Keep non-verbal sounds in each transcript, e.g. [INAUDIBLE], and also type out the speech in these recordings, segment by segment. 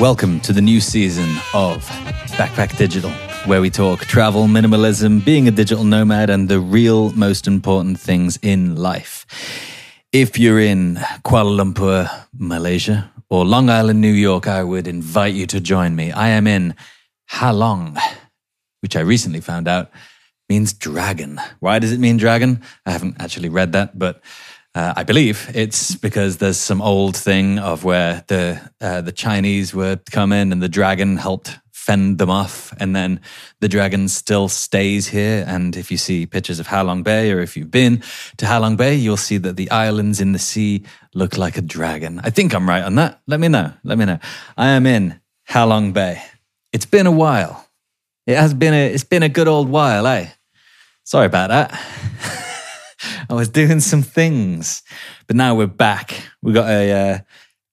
Welcome to the new season of Backpack Digital, where we talk travel, minimalism, being a digital nomad, and the real most important things in life. If you're in Kuala Lumpur, Malaysia, or Long Island, New York, I would invite you to join me. I am in Halong, which I recently found out means dragon. Why does it mean dragon? I haven't actually read that, but uh, I believe it's because there's some old thing of where the uh, the Chinese would come in and the dragon helped fend them off, and then the dragon still stays here. And if you see pictures of Halong Bay, or if you've been to Halong Bay, you'll see that the islands in the sea look like a dragon. I think I'm right on that. Let me know. Let me know. I am in Halong Bay. It's been a while. It has been a. It's been a good old while, eh? Sorry about that. [LAUGHS] I was doing some things, but now we're back. We got a uh,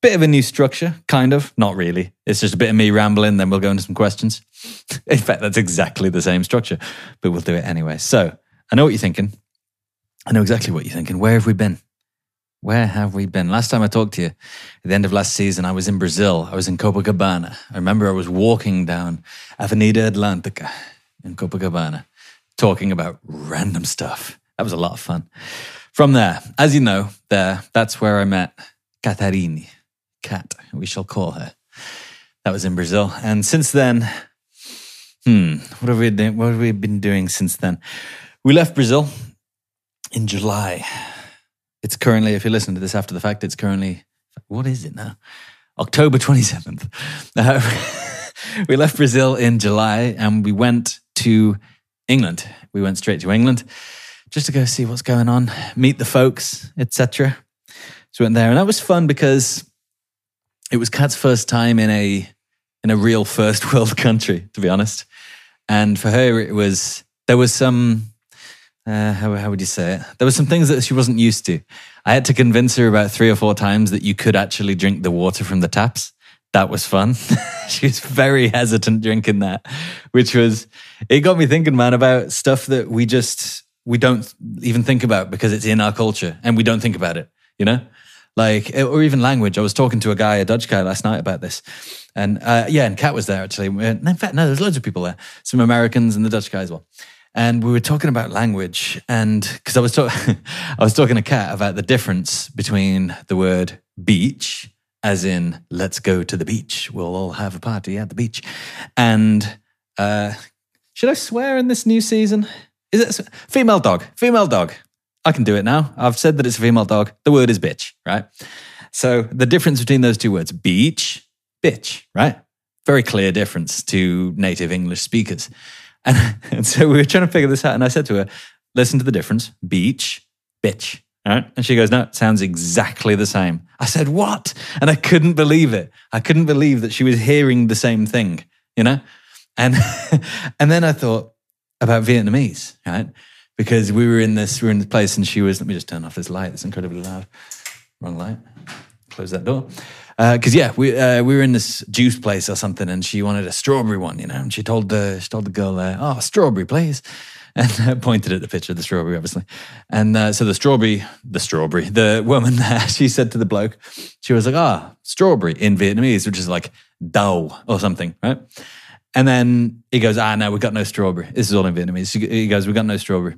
bit of a new structure, kind of. Not really. It's just a bit of me rambling. Then we'll go into some questions. [LAUGHS] In fact, that's exactly the same structure, but we'll do it anyway. So I know what you're thinking. I know exactly what you're thinking. Where have we been? Where have we been? Last time I talked to you, at the end of last season, I was in Brazil. I was in Copacabana. I remember I was walking down Avenida Atlantica in Copacabana, talking about random stuff. That was a lot of fun. From there, as you know, there that's where I met Catarini, Cat, we shall call her. That was in Brazil, and since then, hmm, what have we what have we been doing since then? We left Brazil in July. It's currently, if you listen to this after the fact, it's currently what is it now? October twenty seventh. Uh, [LAUGHS] we left Brazil in July, and we went to England. We went straight to England just to go see what's going on, meet the folks, etc. So we went there, and that was fun because it was Kat's first time in a in a real first [LAUGHS] world country, to be honest. And for her, it was there was some uh, how how would you say it? There were some things that she wasn't used to. I had to convince her about three or four times that you could actually drink the water from the taps. That was fun. [LAUGHS] she was very hesitant drinking that, which was it got me thinking, man, about stuff that we just we don't even think about because it's in our culture and we don't think about it, you know? Like, or even language. I was talking to a guy, a Dutch guy last night about this. And uh, yeah, and Kat was there actually. In fact, no, there's loads of people there, some Americans and the Dutch guy as well. And we were talking about language, and because I was talking, [LAUGHS] I was talking to Kat about the difference between the word beach, as in let's go to the beach, we'll all have a party at the beach, and uh, should I swear in this new season? Is it female dog? Female dog. I can do it now. I've said that it's a female dog. The word is bitch, right? So the difference between those two words, beach, bitch, right? Very clear difference to native English speakers. And, [LAUGHS] and so we were trying to figure this out. And I said to her, listen to the difference beach, bitch. Right? And she goes, no, it sounds exactly the same. I said, what? And I couldn't believe it. I couldn't believe that she was hearing the same thing, you know? And, [LAUGHS] and then I thought, about Vietnamese, right? Because we were in this, we were in this place, and she was. Let me just turn off this light. It's incredibly loud. Wrong light. Close that door. Because uh, yeah, we uh, we were in this juice place or something, and she wanted a strawberry one, you know. And she told the she told the girl, uh, "Oh, strawberry, please." [LAUGHS] and pointed at the picture of the strawberry, obviously. And uh, so the strawberry, the strawberry, the woman [LAUGHS] there, she said to the bloke, she was like, ah, strawberry in Vietnamese, which is like dao or something, right? And then he goes, ah, no, we got no strawberry. This is all in Vietnamese. He goes, we got no strawberry.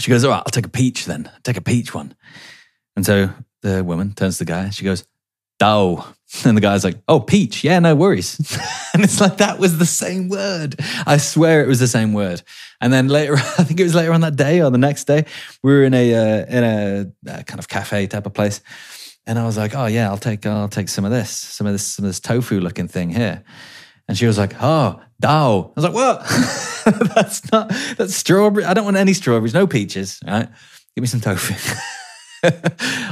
She goes, all right, I'll take a peach then. I'll take a peach one. And so the woman turns to the guy. She goes, Dao. [LAUGHS] And the guy's like, oh, peach. Yeah, no worries. [LAUGHS] and it's like, that was the same word. I swear it was the same word. And then later, [LAUGHS] I think it was later on that day or the next day, we were in a, uh, in a, a kind of cafe type of place. And I was like, oh yeah, I'll take, I'll take some of this, some of this, some of this tofu looking thing here. And she was like, oh, Dao. I was like, what? [LAUGHS] that's not, that's strawberry. I don't want any strawberries, no peaches. Right? Give me some tofu. [LAUGHS]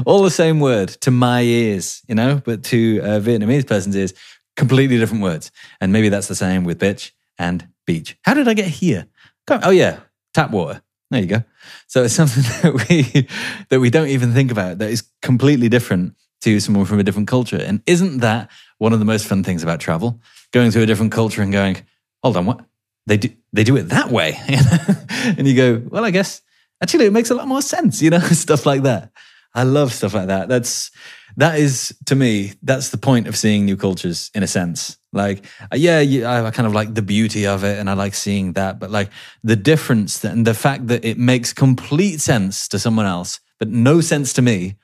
All the same word to my ears, you know, but to a Vietnamese person's ears, completely different words. And maybe that's the same with bitch and beach. How did I get here? Oh, yeah, tap water. There you go. So it's [LAUGHS] something that we that we don't even think about that is completely different to someone from a different culture. And isn't that one of the most fun things about travel? Going through a different culture and going, hold on, what? They do, they do it that way. [LAUGHS] and you go, well, I guess actually it makes a lot more sense, you know, [LAUGHS] stuff like that. I love stuff like that. That's that is to me that's the point of seeing new cultures in a sense. Like uh, yeah, I kind of like the beauty of it, and I like seeing that. But like the difference that, and the fact that it makes complete sense to someone else, but no sense to me.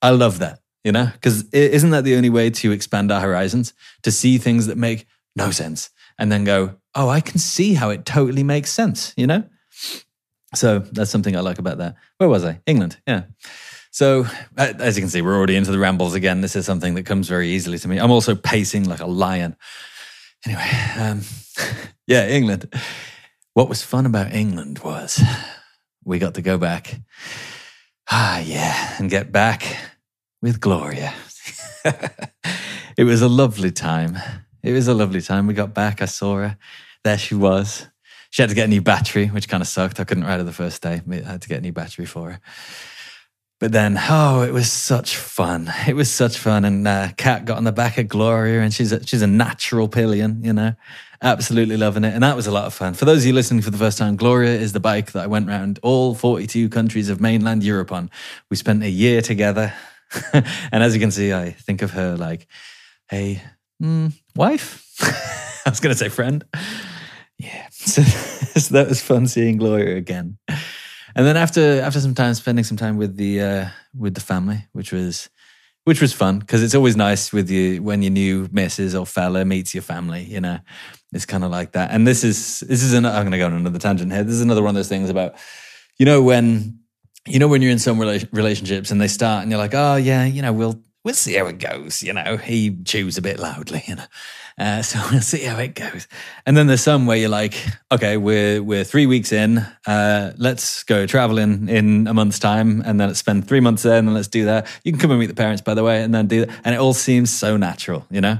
I love that. You know, because isn't that the only way to expand our horizons? To see things that make no sense, and then go, oh, I can see how it totally makes sense. You know. So that's something I like about that. Where was I? England. Yeah. So, as you can see, we're already into the rambles again. This is something that comes very easily to me. I'm also pacing like a lion. Anyway, um, [LAUGHS] yeah, England. What was fun about England was we got to go back. Ah, yeah, and get back with Gloria. [LAUGHS] it was a lovely time. It was a lovely time. We got back. I saw her. There she was. She had to get a new battery, which kind of sucked. I couldn't ride her the first day. I had to get a new battery for her. But then, oh, it was such fun. It was such fun. And uh, Kat got on the back of Gloria, and she's a, she's a natural pillion, you know, absolutely loving it. And that was a lot of fun. For those of you listening for the first time, Gloria is the bike that I went around all 42 countries of mainland Europe on. We spent a year together. [LAUGHS] and as you can see, I think of her like a mm, wife. [LAUGHS] I was going to say friend. Yeah. [LAUGHS] So, so that was fun seeing Gloria again. And then after after some time spending some time with the uh, with the family, which was which was fun because it's always nice with you when your new missus or fella meets your family. You know, it's kind of like that. And this is this is an, I'm going to go on another tangent here. This is another one of those things about you know when you know when you're in some rela- relationships and they start and you're like, oh yeah, you know we'll we'll see how it goes. You know, he chews a bit loudly. You know, uh, so [LAUGHS] we'll see how it goes. And then there's some where you're like, okay, we're we're three weeks in. Uh, let's go traveling in a month's time, and then let's spend three months there, and then let's do that. You can come and meet the parents, by the way, and then do that. And it all seems so natural, you know.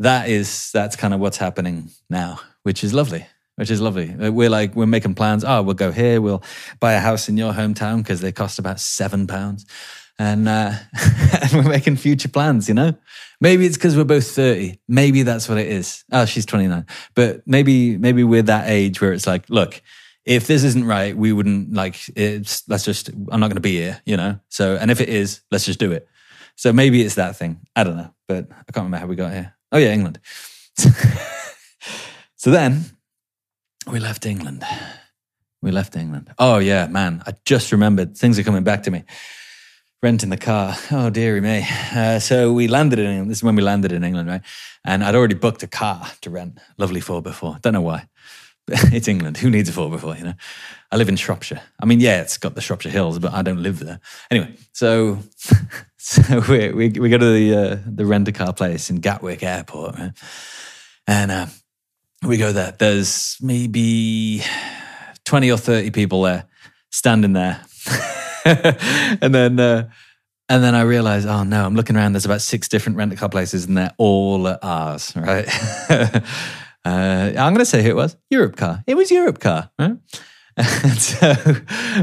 That is that's kind of what's happening now, which is lovely. Which is lovely. Uh, we're like we're making plans. Oh, we'll go here. We'll buy a house in your hometown because they cost about seven pounds and, uh, [LAUGHS] and we're making future plans, you know? Maybe it's because we're both 30. Maybe that's what it is. Oh, she's 29. But maybe, maybe we're that age where it's like, look, if this isn't right, we wouldn't like it's, let's just, I'm not going to be here, you know? So, and if it is, let's just do it. So maybe it's that thing. I don't know, but I can't remember how we got here. Oh, yeah, England. [LAUGHS] so then we left England. We left England. Oh, yeah, man. I just remembered things are coming back to me renting the car. Oh, dearie me. Uh, so we landed in England. This is when we landed in England, right? And I'd already booked a car to rent. Lovely 4x4. Don't know why. [LAUGHS] It's England. Who needs a 4x4, you know? I live in Shropshire. I mean, yeah, it's got the Shropshire Hills, but I don't live there. Anyway, so [LAUGHS] so we, we, we go to the, uh, the rent a car place in Gatwick Airport, right? And uh, we go there. There's maybe 20 or 30 people there standing there. [LAUGHS] [LAUGHS] and then uh, and then I realized, oh no, I'm looking around. There's about six different rent a car places, and they're all ours, [LAUGHS] right? uh, I'm going to say who it was. Europe Car. It was Europcar, right? [LAUGHS] And so,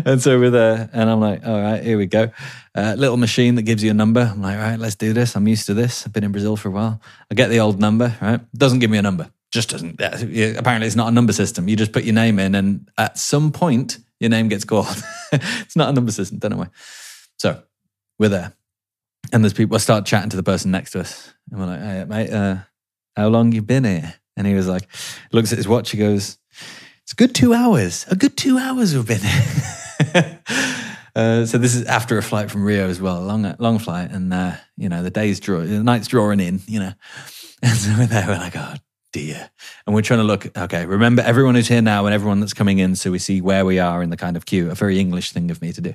and so we're there, and I'm like, all right, here we go. Uh, little machine that gives you a number. I'm like, all right, let's do this. I'm used to this. I've been in Brazil for a while. I get the old number, right? Doesn't give me a number. Just doesn't. Apparently, it's not a number system. You just put your name in, and at some point, your name gets called. [LAUGHS] it's not a number system, don't know why. So we're there. And there's people, I start chatting to the person next to us. And we're like, hey, mate, uh, how long you been here? And he was like, looks at his watch, he goes, it's good two hours. A good two hours we've been here. [LAUGHS] uh, so this is after a flight from Rio as well, long, long flight. And, uh, you know, the day's draw, the night's drawing in, you know. [LAUGHS] And so we're there, we're like, oh, dear. And we're trying to look, okay, remember everyone who's here now and everyone that's coming in so we see where we are in the kind of queue. A very English thing of me to do.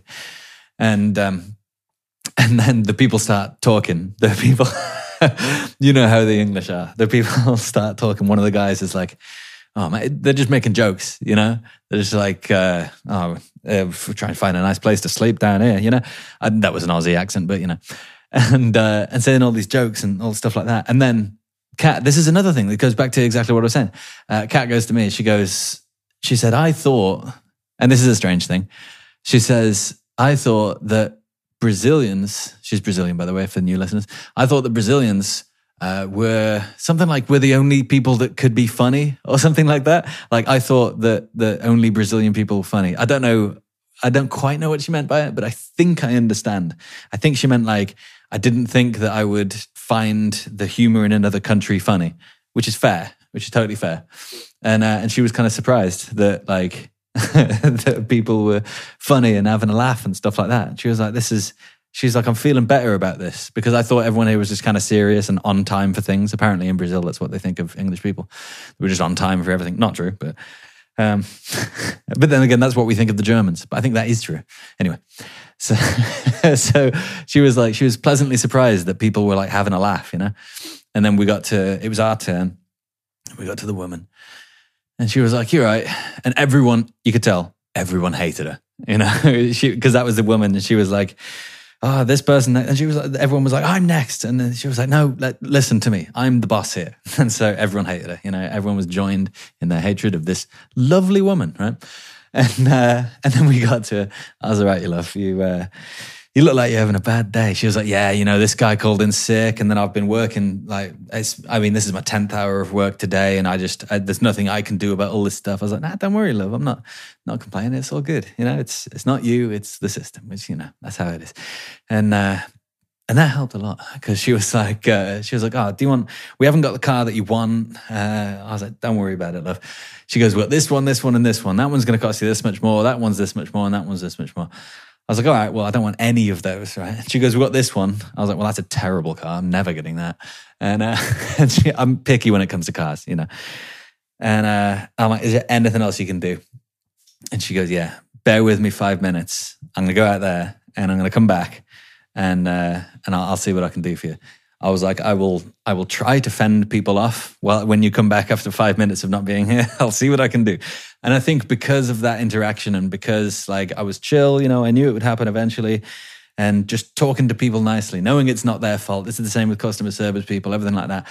And um, [LAUGHS] and then the people start talking. The people [LAUGHS] you know how the English are. The people [LAUGHS] start talking. One of the guys is like, oh man, they're just making jokes, you know? They're just like, uh, oh, uh, trying to find a nice place to sleep down here, you know? And that was an Aussie accent, but you know. And uh, and saying all these jokes and all stuff like that. And then Kat, this is another thing that goes back to exactly what I was saying. Uh, Kat goes to me, she goes, she said, I thought, and this is a strange thing. She says, I thought that Brazilians, she's Brazilian, by the way, for new listeners. I thought that Brazilians uh, were something like we're the only people that could be funny or [LAUGHS] something like that. Like I thought that the only Brazilian people funny. I don't know I don't quite know what she meant by it, but I think I understand. I think she meant like I didn't think that I would find the humor in another country funny, which is fair, which is totally fair. And uh, and she was kind of surprised that like [LAUGHS] that people were funny and having a laugh and stuff like that. She was like, "This is." She's like, "I'm feeling better about this because I thought everyone here was just kind of serious and on time for things. Apparently, in Brazil, that's what they think of English people. We're just on time for everything. Not true, but um, [LAUGHS] but then again, that's what we think of the Germans. But I think that is true. Anyway, so [LAUGHS] so she was like, she was pleasantly surprised that people were like having a laugh, you know. And then we got to, it was our turn. We got to the woman, and she was like, "You're right." And everyone, you could tell, everyone hated her, you know, [LAUGHS] because that was the woman, and she was like oh, this person, and she was like, everyone was like, I'm next. And then she was like, no, let, listen to me. I'm the boss here. [LAUGHS] And so everyone hated her. You know, everyone was joined in their hatred of this lovely woman, right? And, uh, and then we got to, I was all right, you love, you, uh, you look like you're having a bad day. She was like, yeah, you know, this guy called in sick, and then I've been working like, I mean, this is my tenth hour of work today, and I just I, there's nothing I can do about all this stuff. I was like, nah, don't worry, love, I'm not not complaining. It's all good. You know, it's it's not you, it's the system. Which you know, that's how it is. And uh, and that helped a lot because she was [LAUGHS] like, uh, she was like, oh, do you want? We haven't got the car that you want. Uh, I was like, don't worry about it, love. She goes, well, this one, this one, and this one. That one's going to cost you this much more. That one's this much more, and that one's this much more. I was like, all right, well, I don't want any of those, right? She goes, we got this one. I was like, well, that's a terrible car. I'm never getting that. And, uh, [LAUGHS] and she, I'm picky when it comes to cars, you know. And uh, I'm like, is there anything else you can do? And she goes, yeah, bear with me five minutes. I'm going to go out there and I'm going to come back and uh, and I'll, I'll see what I can do for you. I was like, I will, I will try to fend people off. Well, when you come back after five minutes of not being here, [LAUGHS] I'll see what I can do. And I think because of that interaction and because like I was chill, you know, I knew it would happen eventually. And just talking to people nicely, knowing it's not their fault. This is the same with customer service people, everything like that.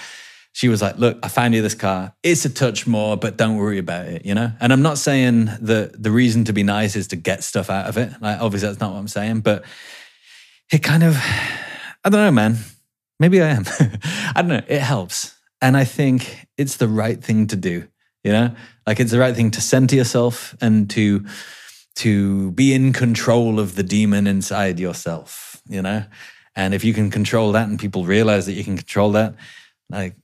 She was like, Look, I found you this car. It's a touch more, but don't worry about it, you know? And I'm not saying that the reason to be nice is to get stuff out of it. Like, obviously, that's not what I'm saying, but it kind of, I don't know, man Maybe I am. [LAUGHS] I don't know. It helps. And I think it's the right thing to do, you know? Like it's the right thing to center yourself and to to be in control of the demon inside yourself, you know? And if you can control that and people realize that you can control that, like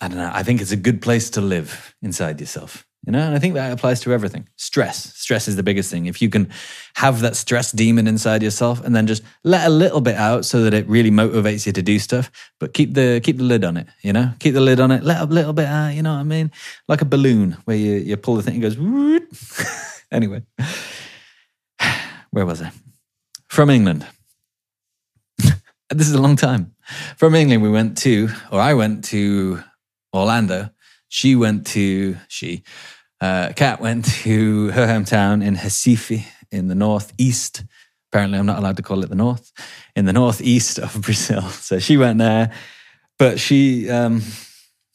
I don't know, I think it's a good place to live inside yourself. You know, and I think that applies to everything. Stress. Stress is the biggest thing. If you can have that stress demon inside yourself and then just let a little bit out so that it really motivates you to do stuff, but keep the keep the lid on it, you know? Keep the lid on it, let a little bit out, you know what I mean? Like a balloon where you, you pull the thing and it goes [LAUGHS] anyway. [SIGHS] Where was I? From England. [LAUGHS] this is a long time. From England, we went to, or I went to Orlando she went to, she, uh, Kat went to her hometown in Recife in the northeast. Apparently, I'm not allowed to call it the north, in the northeast of [LAUGHS] Brazil. So she went there, but she, um,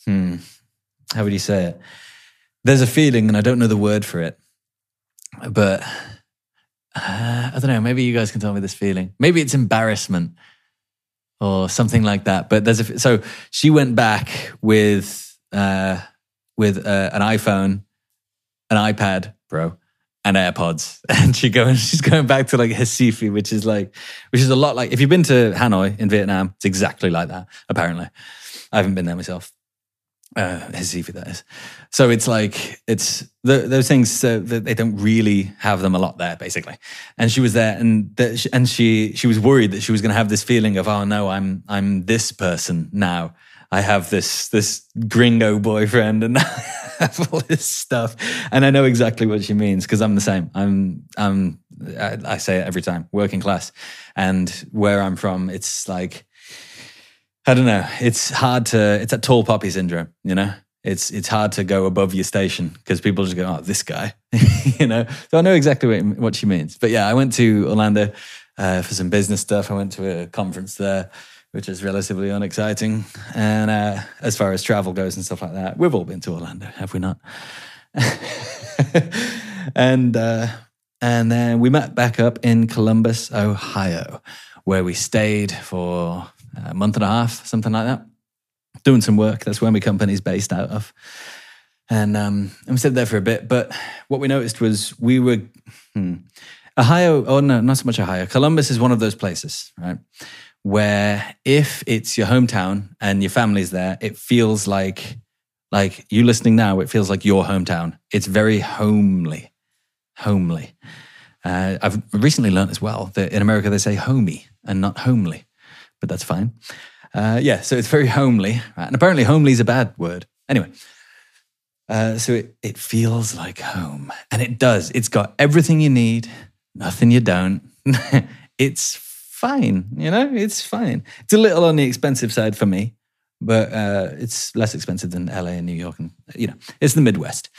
hmm, how would you say it? There's a feeling, and I don't know the word for it, but uh, I don't know. Maybe you guys can tell me this feeling. Maybe it's embarrassment or something like that. But there's a so she went back with uh, with uh, an iPhone, an iPad Pro, and AirPods, [LAUGHS] and she going [LAUGHS] she's going back to like Recife, which is like which is a lot like if you've been to Hanoi in Vietnam, it's exactly like that. Apparently, I haven't been there myself. Uh, Recife, that is. So it's like it's the, those things uh, that they don't really have them a lot there, basically. And she was there, and the, and she she was worried that she was going to have this feeling of oh no, I'm I'm this person now I have this this gringo boyfriend and [LAUGHS] I have all this stuff, and I know exactly what she means because I'm the same. I'm I'm I, I say it every time, working class, and where I'm from, it's like I don't know. It's hard to. It's a tall poppy syndrome, you know. It's it's hard to go above your station because people just go, "Oh, this guy," [LAUGHS] you know. So I know exactly what, what she means. But yeah, I went to Orlando uh, for some business stuff. I went to a conference there which is relatively unexciting. And uh, as far as travel goes and stuff like that, we've all been to Orlando, have we not? [LAUGHS] and uh, and then we met back up in Columbus, Ohio, where we stayed for a month and a half, something like that, doing some work. That's where my company's based out of. And um, and we stayed there for a bit. But what we noticed was we were. Hmm, Ohio, oh no, not so much Ohio. Columbus is one of those places, right? Where if it's your hometown and your family's there, it feels like, like you listening now, it feels like your hometown. It's very homely, homely. Uh, I've recently learned as well that in America they say homey and not homely, but that's fine. Uh, yeah, so it's very homely, right? and apparently homely is a bad word. Anyway, uh, so it, it feels like home, and it does. It's got everything you need, nothing you don't. [LAUGHS] it's fine, you know, it's fine. It's a little on the expensive side for me, but uh, it's less expensive than LA and New York, and you know, it's the Midwest,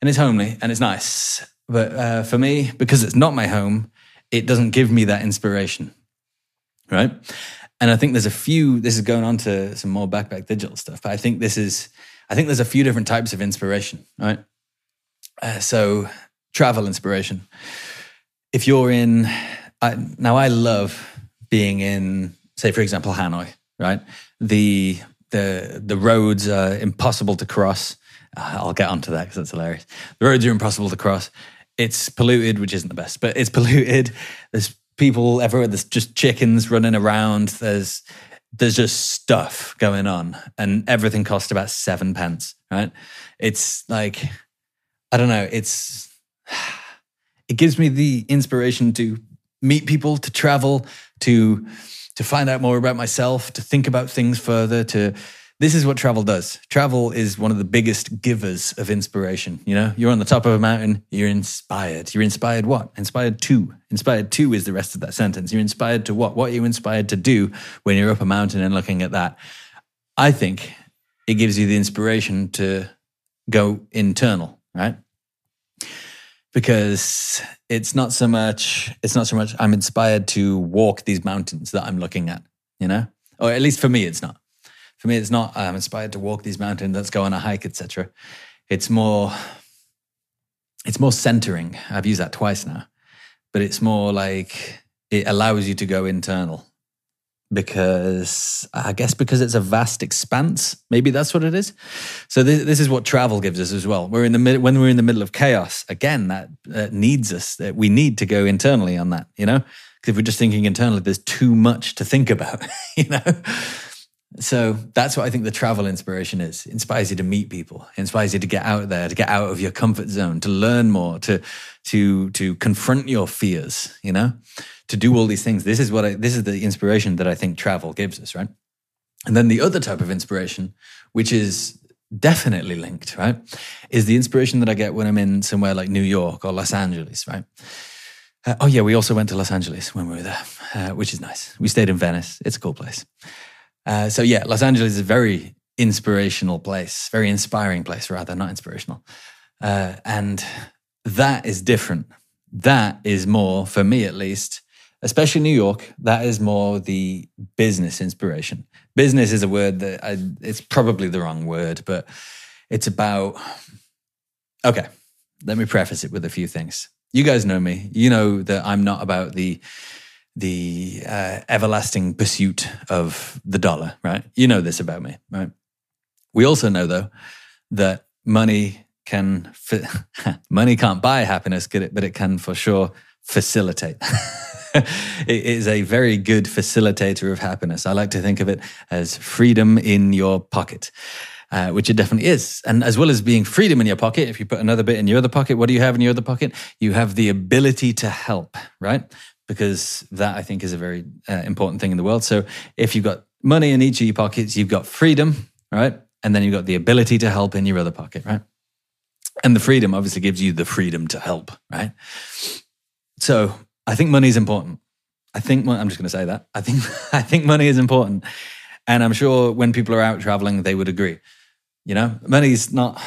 and it's homely and it's nice. But uh, for me, because it's not my home, it doesn't give me that inspiration, right? And I think there's a few. This is going on to some more backpack digital stuff, but I think this is. I think there's a few different types of inspiration, right? Uh, so travel inspiration. If you're in, I, now I love being in, say, for example, Hanoi, right? The the the roads are impossible to cross. Uh, I'll get onto that because that's hilarious. The roads are impossible to cross. It's polluted, which isn't the best, but it's [LAUGHS] polluted. There's people everywhere. There's just chickens running around. There's there's just stuff going on, and everything costs about seven pence. Right? It's like I don't know. It's [SIGHS] it gives me the inspiration to meet people, to travel, to to find out more about myself, to think about things further, to this is what travel does. Travel is one of the biggest givers of inspiration. You know, you're on the top of a mountain, you're inspired. You're inspired what? Inspired to. Inspired to is the rest of that sentence. You're inspired to what? What are you inspired to do when you're up a mountain and looking at that? I think it gives you the inspiration to go internal, right? Because it's not so much, it's not so much I'm inspired to walk these mountains that I'm looking at, you know? Or at least for me, it's not for me, it's not I'm inspired to walk these mountains, let's go on a hike, etc. It's more it's more centering. I've used that twice now, but it's more like it allows you to go internal because I guess because it's a vast expanse. Maybe that's what it is. So this, this is what travel gives us as well. We're in the mid, when we're in the middle of chaos. Again, that needs us. That we need to go internally on that. You know, because if we're just thinking internally, there's too much to think about. [LAUGHS] You know, so that's what I think the travel inspiration is. It inspires you to meet people, it inspires you to get out there, to get out of your comfort zone, to learn more, to to to confront your fears, you know, to do all these things. This is what I, this is the inspiration that I think travel gives us, right? And then the other type of inspiration, which is definitely linked, right, is the inspiration that I get when I'm in somewhere like New York or Los Angeles, right? Uh, oh yeah, we also went to Los Angeles when we were there, uh, which is nice. We stayed in Venice. It's a cool place. Uh, so yeah, Los Angeles is a very inspirational place, very inspiring place, rather not inspirational, uh, and that is different. That is more for me, at least, especially New York. That is more the business inspiration. Business is a word that I, it's probably the wrong word, but it's about. Okay, let me preface it with a few things. You guys know me. You know that I'm not about the the uh, everlasting pursuit of the dollar, right? You know this about me, right? We also know though that money can fi- [LAUGHS] money can't buy happiness, get it, but it can for sure facilitate. [LAUGHS] [LAUGHS] it is a very good facilitator of happiness. I like to think of it as freedom in your pocket. Uh, which it definitely is. And as well as being freedom in your pocket, if you put another bit in your other pocket, what do you have in your other pocket? You have the ability to help, right? because that I think is a very uh, important thing in the world. So if you've got money in each of your pockets, you've got freedom, right? And then you've got the ability to help in your other pocket, right? And the freedom obviously gives you the freedom to help, right? So I think money is important. I think I'm just going to say that. I think [LAUGHS] I think money is important, and I'm sure when people are out traveling, they would agree. You know, money is not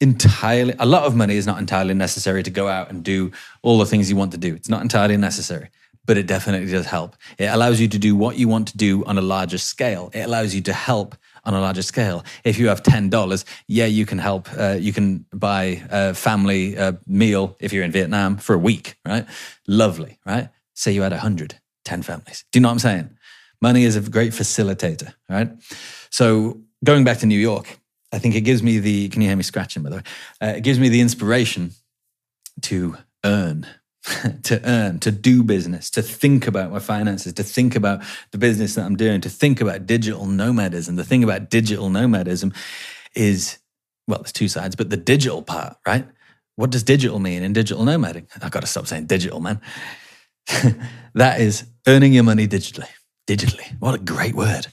entirely a lot of money is not entirely necessary to go out and do all the things you want to do it's not entirely necessary but it definitely does help it allows you to do what you want to do on a larger scale it allows you to help on a larger scale if you have $10 yeah you can help uh, you can buy a family uh, meal if you're in vietnam for a week right lovely right say you had 100 10 families do you know what i'm saying money is a great facilitator right so going back to new york I think it gives me the. Can you hear me scratching? By the way, uh, it gives me the inspiration to earn. [LAUGHS] to earn, to do business, to think about my finances, to think about the business that I'm doing, to think about digital nomadism. The thing about digital nomadism is, well, there's two sides, but the digital part, right? What does digital mean in digital nomading? I've got to stop saying digital, man. [LAUGHS] that is earning your money digitally. Digitally. What a great word.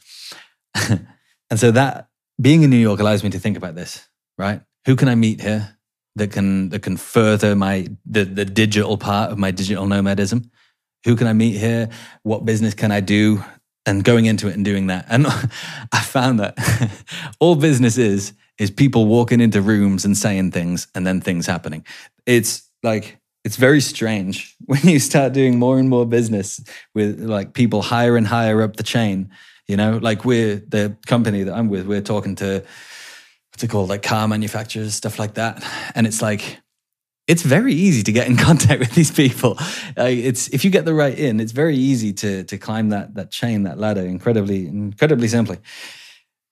[LAUGHS] and so that being in New York allows me to think about this, right? Who can I meet here? That can that can further my the the digital part of my digital nomadism. Who can I meet here? What business can I do? And going into it and doing that. And [LAUGHS] I found that [LAUGHS] all business is is people walking into rooms and saying things and then things happening. It's like it's very strange [LAUGHS] when you start doing more and more business with like people higher and higher up the chain. You know, like we're the company that I'm with, we're talking to what's it called, like car manufacturers, stuff like that. And it's like, it's very easy to get in [LAUGHS] contact with these people. Uh, it's if you get the right in, it's very easy to to climb that that chain, that ladder, incredibly incredibly simply.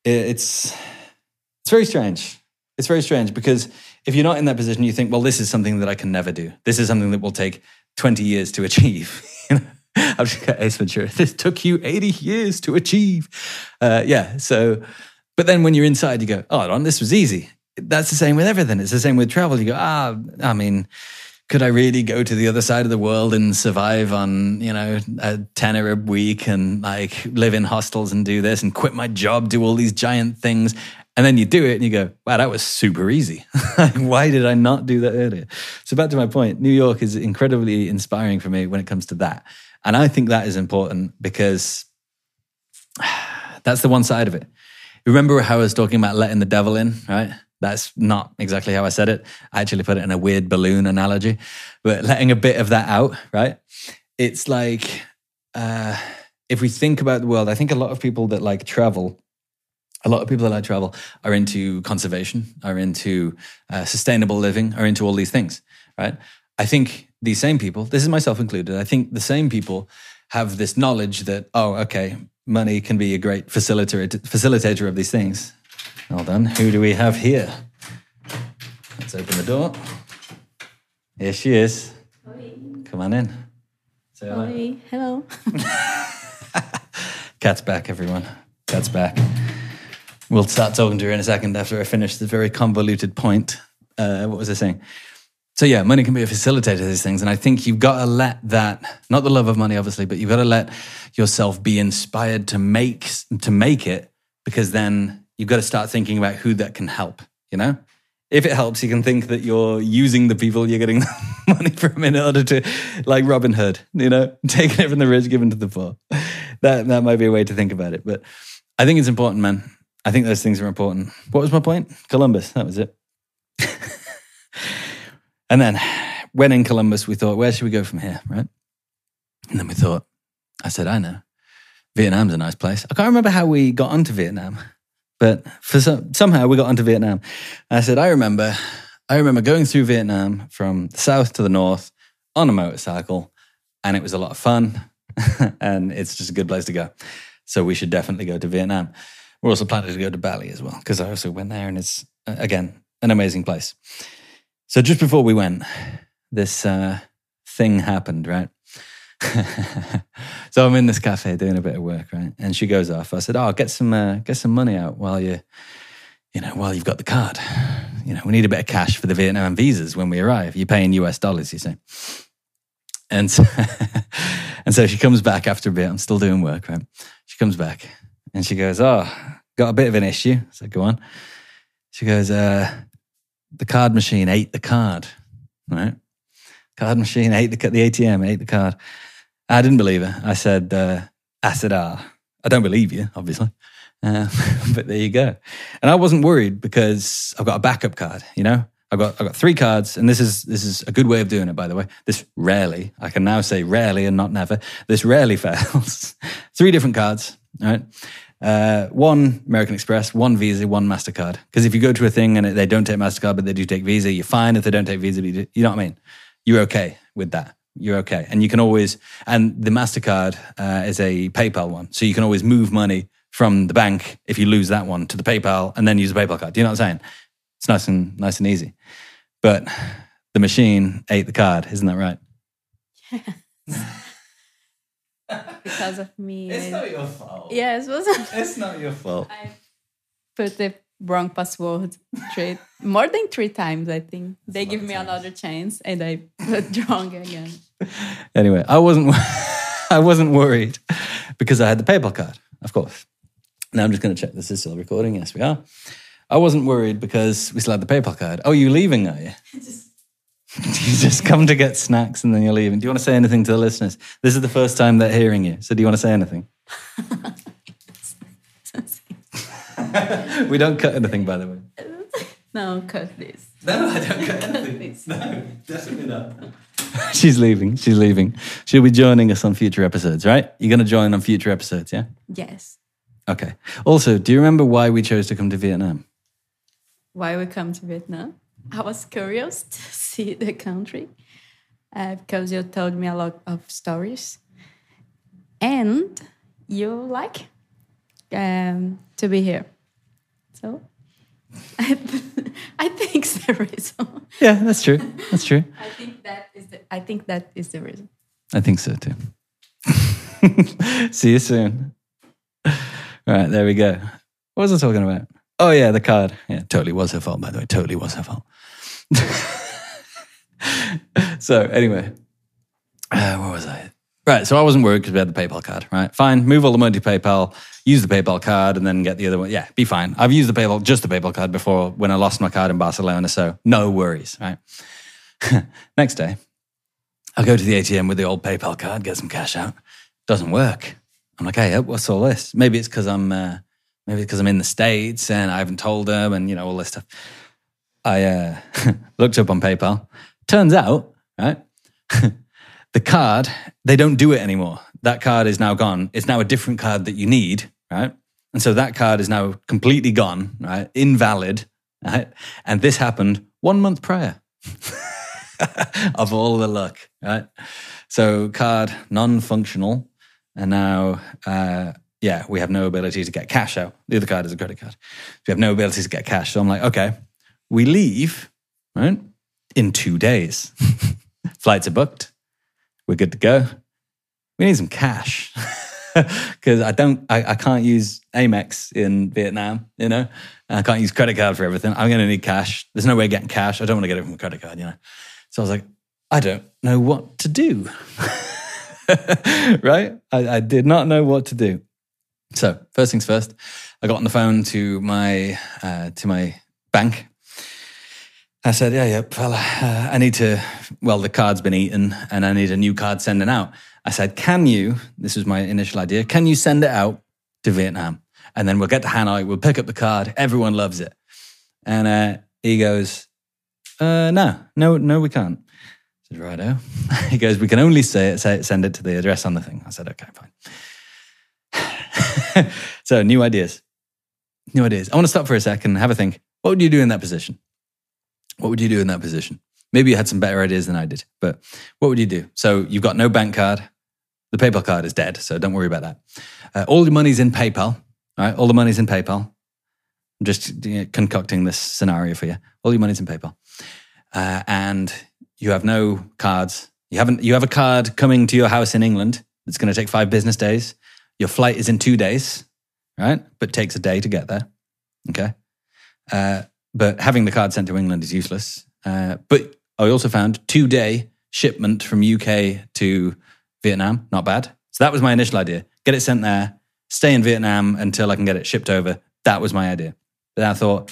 It's it's very strange. It's very strange because if you're not in that position, you think, well, this is something that I can never do. This is something that will take 20 years to achieve. [LAUGHS] I've just got Ace Ventura. This took you 80 years to achieve. Uh, yeah, so but then when you're inside, you go, oh, on, this was easy. That's the same with everything. It's the same with travel. You go, ah, I mean, could I really go to the other side of the world and survive on, you know, a tenner a week and like live in hostels and do this and quit my job, do all these giant things? And then you do it and you go, wow, that was super easy. [LAUGHS] Why did I not do that earlier? So back to my point, New York is incredibly inspiring for me when it comes to that. And I think that is important because [SIGHS] that's the one side of it. Remember how I was talking about letting the devil in, right? That's not exactly how I said it. I actually put it in a weird balloon analogy, but letting a bit of that out, right? It's like uh, if we think about the world, I think a lot of people that like travel, a lot of people that like travel are into conservation, are into uh, sustainable living, are into all these things, right? I think these same people, this is myself included, I think the same people have this knowledge that, oh, okay, money can be a great facilitator facilitator of these things. Well done. Who do we have here? Let's open the door. Here she is. Hi. Come on in. Say hello. Hello. [LAUGHS] Cat's back, everyone. Cat's back. We'll start talking to her in a second after I finish the very convoluted point. Uh, what was I saying? So yeah, money can be a facilitator of these things, and I think you've got to let that, not the love of money, obviously, but you've got to let yourself be inspired to make to make it, because then you've got to start thinking about who that can help. You know, if it helps, you can think that you're using the people you're getting [LAUGHS] money from in order to, like Robin Hood, you know, [LAUGHS] taking it from the rich, giving to the poor. That that might be a way to think about it, but I think it's important, man. I think those things are important. What was my point? Columbus. That was it. [LAUGHS] And then when in Columbus, we thought, where should we go from here, right? And then we thought, I said, I know. Vietnam's a nice place. I can't remember how we got onto Vietnam, but for some, somehow we got onto Vietnam. And I said, I remember, I remember going through Vietnam from the south to the north on a motorcycle, and it was a lot of fun, [LAUGHS] and it's just a good place to go. So we should definitely go to Vietnam. We're also planning to go to Bali as well because I also went there, and it's again an amazing place. So just before we went, this uh, thing happened, right? [LAUGHS] so I'm in this cafe doing a bit of work, right? And she goes off. I said, "Oh, get some uh, get some money out while you, you know, while you've got the card. You know, we need a bit of cash for the Vietnam visas when we arrive. You're paying US dollars, you see." And so, [LAUGHS] and so she comes back after a bit. I'm still doing work, right? She comes back and she goes, "Oh, got a bit of an issue." Said, "Go on." She goes, uh, the card machine ate the card, right? Card machine ate the, the ATM, ate the card. I didn't believe her. I said, uh, I said, ah, I don't believe you, obviously. Uh, [LAUGHS] but there you go. And I wasn't worried because I've got a backup card, you know? I've got, I've got three cards, and this is this is a good way of doing it, by the way. This rarely, I can now say rarely and not never. This rarely [LAUGHS] fails. three different cards, right? Uh, one American Express, one Visa, one Mastercard. Because if you go to a thing and they don't take Mastercard but they do take Visa, you're fine. If they don't take Visa, you, know what I mean. You're okay with that. You're okay, and you can always. And the Mastercard uh, is a PayPal one, so you can always move money from the bank if you lose that one to the PayPal and then use the PayPal card. Do you know what I'm saying? It's nice and nice and easy. But the machine ate the card, isn't that right? [LAUGHS] because of me. It's I- not your fault. Yes, was It's not your fault. I put the wrong password three more than three times. I think they give me times. another chance, and I put [LAUGHS] wrong again. Anyway, I wasn't [LAUGHS] I wasn't worried because I had the PayPal card, of course. Now I'm just going to check this is still recording. Yes, we are. I wasn't worried because we still had the PayPal card. Oh, you leaving, are you? [LAUGHS] [LAUGHS] you just come to get snacks and then you're leaving. Do you want to say anything to the listeners? This is the first time they're hearing you. So do you want to say anything? [LAUGHS] we don't cut anything, by the way. no, cut this. No, I don't cut anything. This. [LAUGHS] No, definitely not. She's leaving. She's leaving. She'll be joining us on future episodes, right? You're going to join on future episodes, yeah? Yes. Okay. Also, do you remember why we chose to come to Vietnam? Why we come to Vietnam? I was curious to [LAUGHS] see the country uh, because you told me a lot of stories, and you like um, to be here. So [LAUGHS] I, I think the reason. Yeah, that's true. That's true. [LAUGHS] I think that is the. I think that is the reason. I think so too. See you soon. All right, there we go. What was I talking about? Oh yeah, the card. Yeah, totally was her fault, by the way. Totally was her fault. [LAUGHS] so anyway, uh, where was I? Right, so I wasn't worried because we had the PayPal card. Right, fine. Move all the money to PayPal. Use the PayPal card, and then get the other one. Yeah, be fine. I've used the PayPal, just the PayPal card before when I lost my card in Barcelona, so no worries. Right. [LAUGHS] Next day, I go to the ATM with the old PayPal card, get some cash out. Doesn't work. I'm like, hey, what's all this? Maybe it's because I'm, uh, maybe because I'm in the states and I haven't told them, and you know all this stuff. I uh, [LAUGHS] looked up on PayPal. Turns out, right, [LAUGHS] the card they don't do it anymore. That card is now gone. It's now a different card that you need, right? And so that card is now completely gone, right? Invalid, right? And this happened one month prior. [LAUGHS] of all the luck, right? So card non-functional, and now, uh, yeah, we have no ability to get cash out. The other card is a credit card. We have no ability to get cash. So I'm like, okay, we leave, right, in two days. [LAUGHS] Flights are booked. We're good to go. We need some cash [LAUGHS] because I don't, I, I can't use Amex in Vietnam. You know, I can't use credit card for everything. I'm going to need cash. There's no way of getting cash. I don't want to get it from a credit card. You know, so I was like, I don't know what to do. [LAUGHS] right? I, I did not know what to do. So first things first, I got on the phone to my uh, to my bank. I said, "Yeah, yeah, fella, uh, I need to. Well, the card's been eaten, and I need a new card sending out." I said, "Can you?" This was my initial idea. Can you send it out to Vietnam, and then we'll get to Hanoi. We'll pick up the card. Everyone loves it. And uh, he goes, uh, "No, no, no, we can't." I said, "Righto." [LAUGHS] he goes, "We can only say it, say it, send it to the address on the thing." I said, "Okay, fine." [LAUGHS] so new ideas, new ideas. I want to stop for a second and have a think. What would you do in that position? What would you do in that position? Maybe you had some better ideas than I did, but what would you do? So you've got no bank card. The PayPal card is dead, so don't worry about that. Uh, all your money's in PayPal, right? All the money's in PayPal. I'm just you know, concocting this scenario for you. All your money's in PayPal, uh, and you have no cards. You haven't. You have a card coming to your house in England. It's going to take five business days. Your flight is in two days, right? But takes a day to get there. Okay. Uh, but having the card sent to England is useless. Uh, but I also found two day shipment from UK to Vietnam. Not bad. So that was my initial idea. Get it sent there, stay in Vietnam until I can get it shipped over. That was my idea. But then I thought,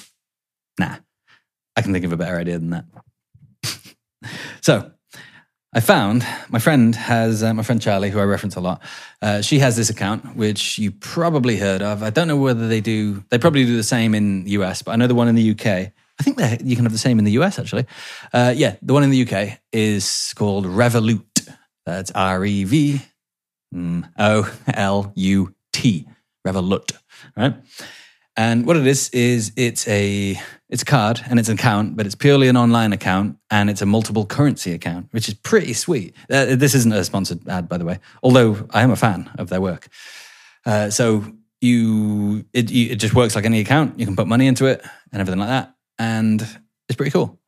nah, I can think of a better idea than that. [LAUGHS] so I found my friend has, uh, my friend Charlie, who I reference a lot, uh, she has this account, which you probably heard of. I don't know whether they do, they probably do the same in the US, but I know the one in the UK. I think you can have the same in the US actually. Uh, yeah, the one in the UK is called Revolut. That's R E V mm, O L U T. Revolut, right? And what it is is it's a it's a card and it's an account, but it's purely an online account and it's a multiple currency account, which is pretty sweet. Uh, this isn't a sponsored ad, by the way, although I am a fan of their work. Uh, so you it, you it just works like any account. You can put money into it and everything like that, and it's pretty cool.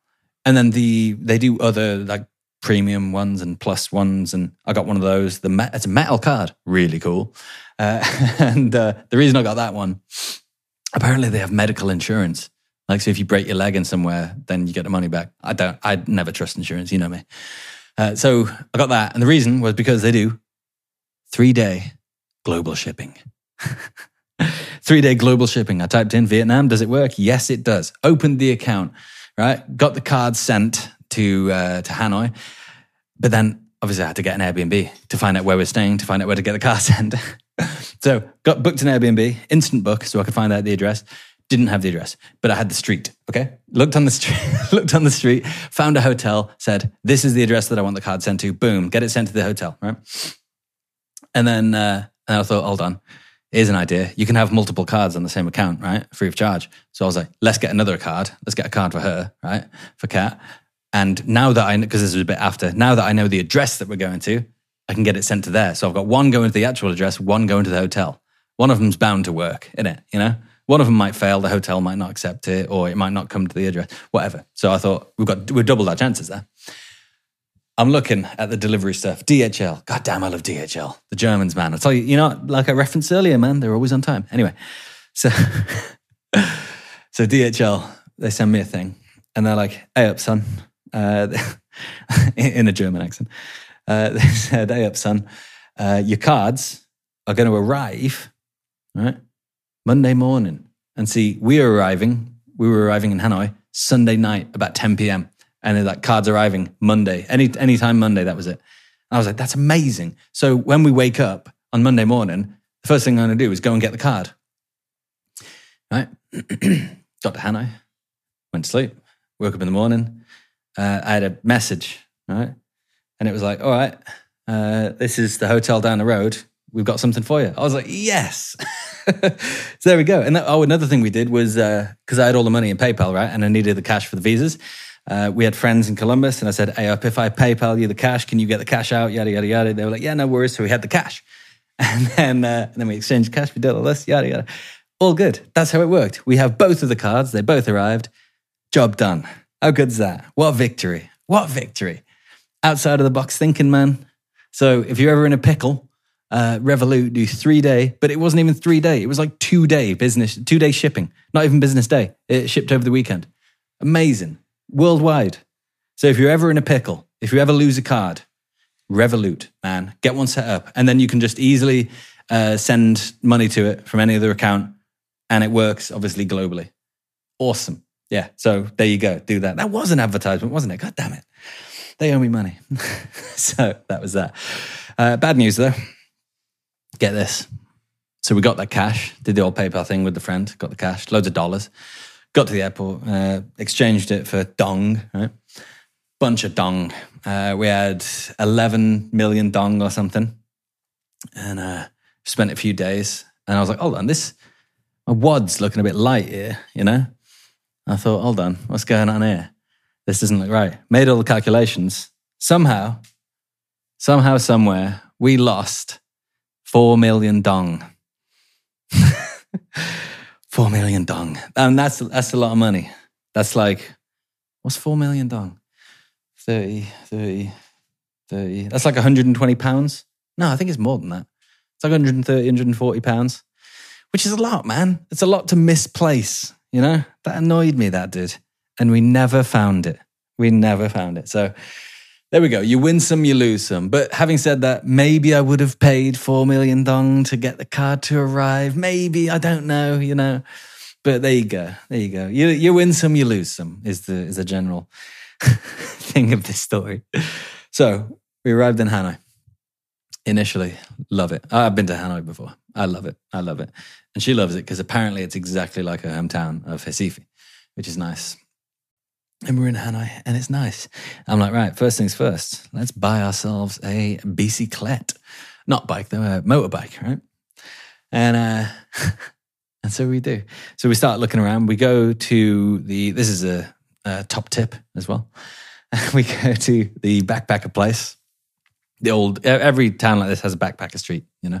And then the they do other like premium ones and plus ones, and I got one of those. The it's a metal card, really cool. Uh, [LAUGHS] and uh, the reason I got that one, apparently they have medical insurance. Like, so if you break your leg in somewhere, then you get the money back. I don't. I never trust insurance. You know me. Uh, so I got that, and the reason was because they do three day global shipping. [LAUGHS] three day global shipping. I typed in Vietnam. Does it work? Yes, it does. Opened the account. Right, got the card sent to uh, to Hanoi, but then obviously I had to get an Airbnb to find out where we're staying, to find out where to get the car [LAUGHS] sent. [LAUGHS] so got booked an Airbnb, instant book, so I could find out the address. Didn't have the address, but I had the street. Okay, looked on the [LAUGHS] street, looked on the street, found a hotel, said this is the address that I want the card sent to. Boom, get it sent to the hotel. Right, and then uh, and I thought, hold on, here's an idea. You can have multiple cards on the same account, right? Free of charge. So I was like, let's get another card. Let's get a card for her, right? For Kat. And now that I, because this was a bit after, now that I know the address that we're going to, I can get it sent to there. So I've got one going to the actual address, one going to the hotel. One of them's bound to work, in it, you know? One of them might fail, the hotel might not accept it, or it might not come to the address, whatever. So I thought we've got we've doubled our chances there. I'm looking at the delivery stuff. DHL. God damn, I love DHL. The Germans, man. I tell you, you know, like I referenced earlier, man, they're always on time. Anyway, so [LAUGHS] so DHL, they send me a thing, and they're like, "Hey up, son," uh, [LAUGHS] in a German accent. Uh, [LAUGHS] they said, "Hey up, son, uh, your cards are going to arrive, right, Monday morning." And see, we were arriving. We were arriving in Hanoi Sunday night about 10 p.m and they're like cards arriving Monday, any anytime Monday. That was it. I was like, that's amazing. So when we wake up on Monday morning, the first thing I'm going to do is go and get the card. Right, [CLEARS THROAT] got to Hanoi, went to sleep, woke up in the morning. Uh, I had a message, right, and it was like, all right, uh, this is the hotel down the road. We've got something for you. I was like, yes. [LAUGHS] so there we go. And that, oh, another thing we did was because uh, I had all the money in PayPal, right, and I needed the cash for the visas. Uh, we had friends in Columbus, and I said, "Hey, up if I PayPal you the cash, can you get the cash out?" Yada yada yada. They were like, "Yeah, no worries." So we had the cash, [LAUGHS] and then uh, and then we exchanged cash. We did all this, yada yada. All good. That's how it worked. We have both of the cards. They both arrived. Job done. How good's that? What victory! What victory! Outside of the box thinking, man. So if you're ever in a pickle, uh, Revolut do three day, but it wasn't even three day. It was like two day business, two day shipping. Not even business day. It shipped over the weekend. Amazing worldwide. So if you're ever in a pickle, if you ever lose a card, Revolut, man, get one set up, and then you can just easily uh, send money to it from any other account, and it works obviously globally. Awesome. Yeah. So there you go. Do that. That was an advertisement, wasn't it? God damn it. They owe me money. [LAUGHS] so that was that. Uh, bad news though. Get this. So we got that cash, did the old PayPal thing with the friend, got the cash, loads of dollars. Got to the airport, uh, exchanged it for dong, right? Bunch of dong. Uh, we had 11 million dong or something. And uh, spent a few days. And I was like, hold on, this, my wad's looking a bit light here, you know? I thought, hold on, what's going on here? This doesn't look right. Made all the calculations. Somehow, somehow, somewhere, we lost 4 million dong. [LAUGHS] Four million dong. And that's that's a lot of money. That's like, what's four million dong? 30, 30, 30. That's like 120 pounds. No, I think it's more than that. It's like 130, 140 pounds, which is a lot, man. It's a lot to misplace, you know? That annoyed me, that did. And we never found it. We never found it. So there we go. You win some, you lose some. But having said that, maybe I would have paid four million dong to get the card to arrive. Maybe I don't know. You know, but there you go. There you go. You you win some, you lose some. Is the is the general [LAUGHS] thing of this story. So we arrived in Hanoi. Initially, love it. I've been to Hanoi before. I love it. I love it, and she loves it because apparently it's exactly like her hometown of Recife, which is nice and we're in Hanoi and it's nice. I'm like, right, first things first, let's buy ourselves a bicyclette. Not bike, though, a motorbike, right? And uh, [LAUGHS] and so we do. So we start looking around. We go to the, this is a, a top tip as well. [LAUGHS] we go to the backpacker place. The old, every town like this has a backpacker street, you know?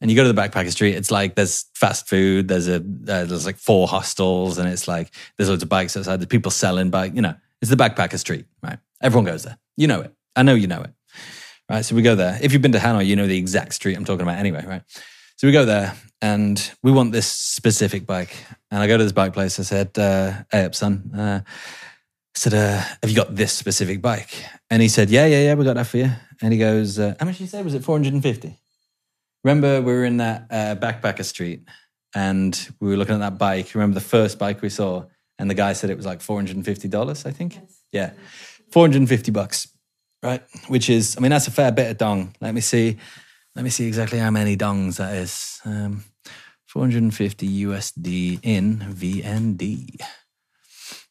And you go to the backpacker street it's like there's fast food there's a uh, there's like four hostels and it's like there's loads of bikes outside there's people selling bike you know it's the backpacker street right everyone goes there you know it I know you know it, right? So we go there. If you've been to Hanoi, you know the exact street I'm talking about anyway, right? So we go there and we want this specific bike. And I go to this bike place. I said, uh, "Hey, up, son." Uh, I said, uh, "Have you got this specific bike?" And he said, "Yeah, yeah, yeah, we got that for you." And he goes, uh, "How much did you say? Was it 450?" Remember, we were in that uh, backpacker street, and we were looking at that bike. Remember the first bike we saw, and the guy said it was like 450 dollars. I think. Yeah, 450 bucks, right? Which is, I mean, that's a fair bit of dong. Let me see. Let me see exactly how many dongs that is. Um, 450 USD in VND.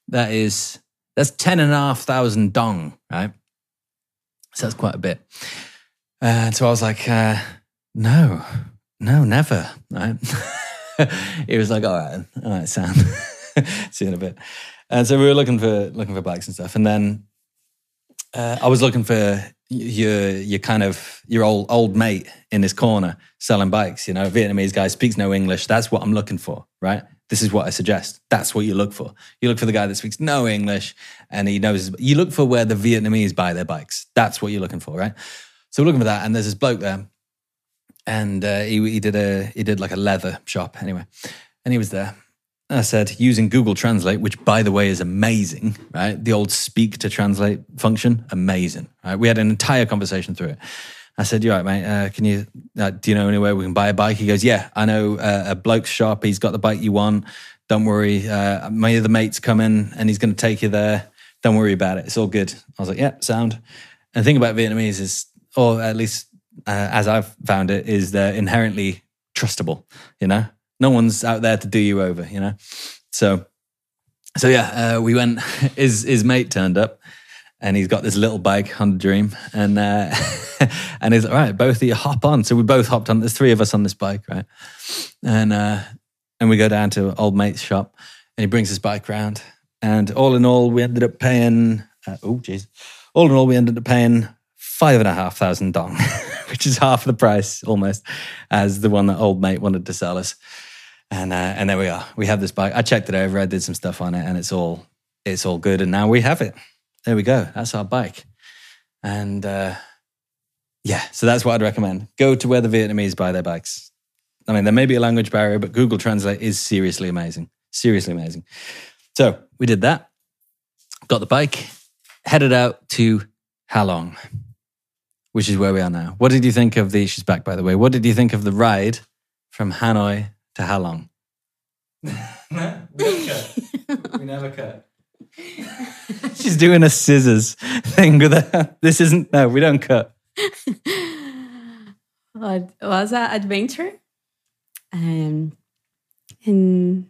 That is that's ten and a half thousand dong, right? So that's quite a bit. And so I was like, uh, no, no, never. Right? [LAUGHS] he was like, all right, all right, Sam. [LAUGHS] See you in a bit. And so we were looking for looking for bikes and stuff, and then uh, I was looking for your your kind of your old old mate in this corner selling bikes. You know, Vietnamese guy speaks no English. That's what I'm looking for, right? This is what I suggest. That's what you look for. You look for the guy that speaks no English and he knows. You look for where the Vietnamese buy their bikes. That's what you're looking for, right? So we're looking for that, and there's this bloke there, and uh, he he did a he did like a leather shop anyway, and he was there. I said, using Google Translate, which by the way is amazing, right? The old speak to translate function, amazing, right? We had an entire conversation through it. I said, You're right, mate? Uh, can you? Uh, do you know anywhere we can buy a bike?" He goes, "Yeah, I know uh, a bloke's shop. He's got the bike you want. Don't worry. Uh, my other mate's coming, and he's going to take you there. Don't worry about it. It's all good." I was like, "Yeah, sound." And the thing about Vietnamese is, or at least uh, as I've found it, is they're inherently trustable. You know, no one's out there to do you over. You know, so so yeah, uh, we went. [LAUGHS] His his mate turned up and he's got this little bike Honda Dream, and uh, [LAUGHS] and he's like, right, both of you hop on. So we both hopped on. There's three of us on this bike, right? And uh, and we go down to old mate's shop, and he brings his bike round. And all in all, we ended up paying. Uh, oh, jeez. All in all, we ended up paying five and a half thousand dong, [LAUGHS] [LAUGHS] which is half the price almost as the one that old mate wanted to sell us. And uh, and there we are. We have this bike. I checked it over. I did some stuff on it, and it's all it's all good. And now we have it there we go. That's our bike. And uh, yeah, so that's what I'd recommend. Go to where the Vietnamese buy their bikes. I mean, there may be a language barrier, but Google Translate is seriously amazing. Seriously amazing. So we did that, got the bike, headed out to Halong, which is where we are now. What did you think of the, she's back by the way, what did you think of the ride from Hanoi to Halong? we never cut. we never cut. She's doing a scissors thing with her. This isn't, no, we don't cut. It was an adventure. Um, in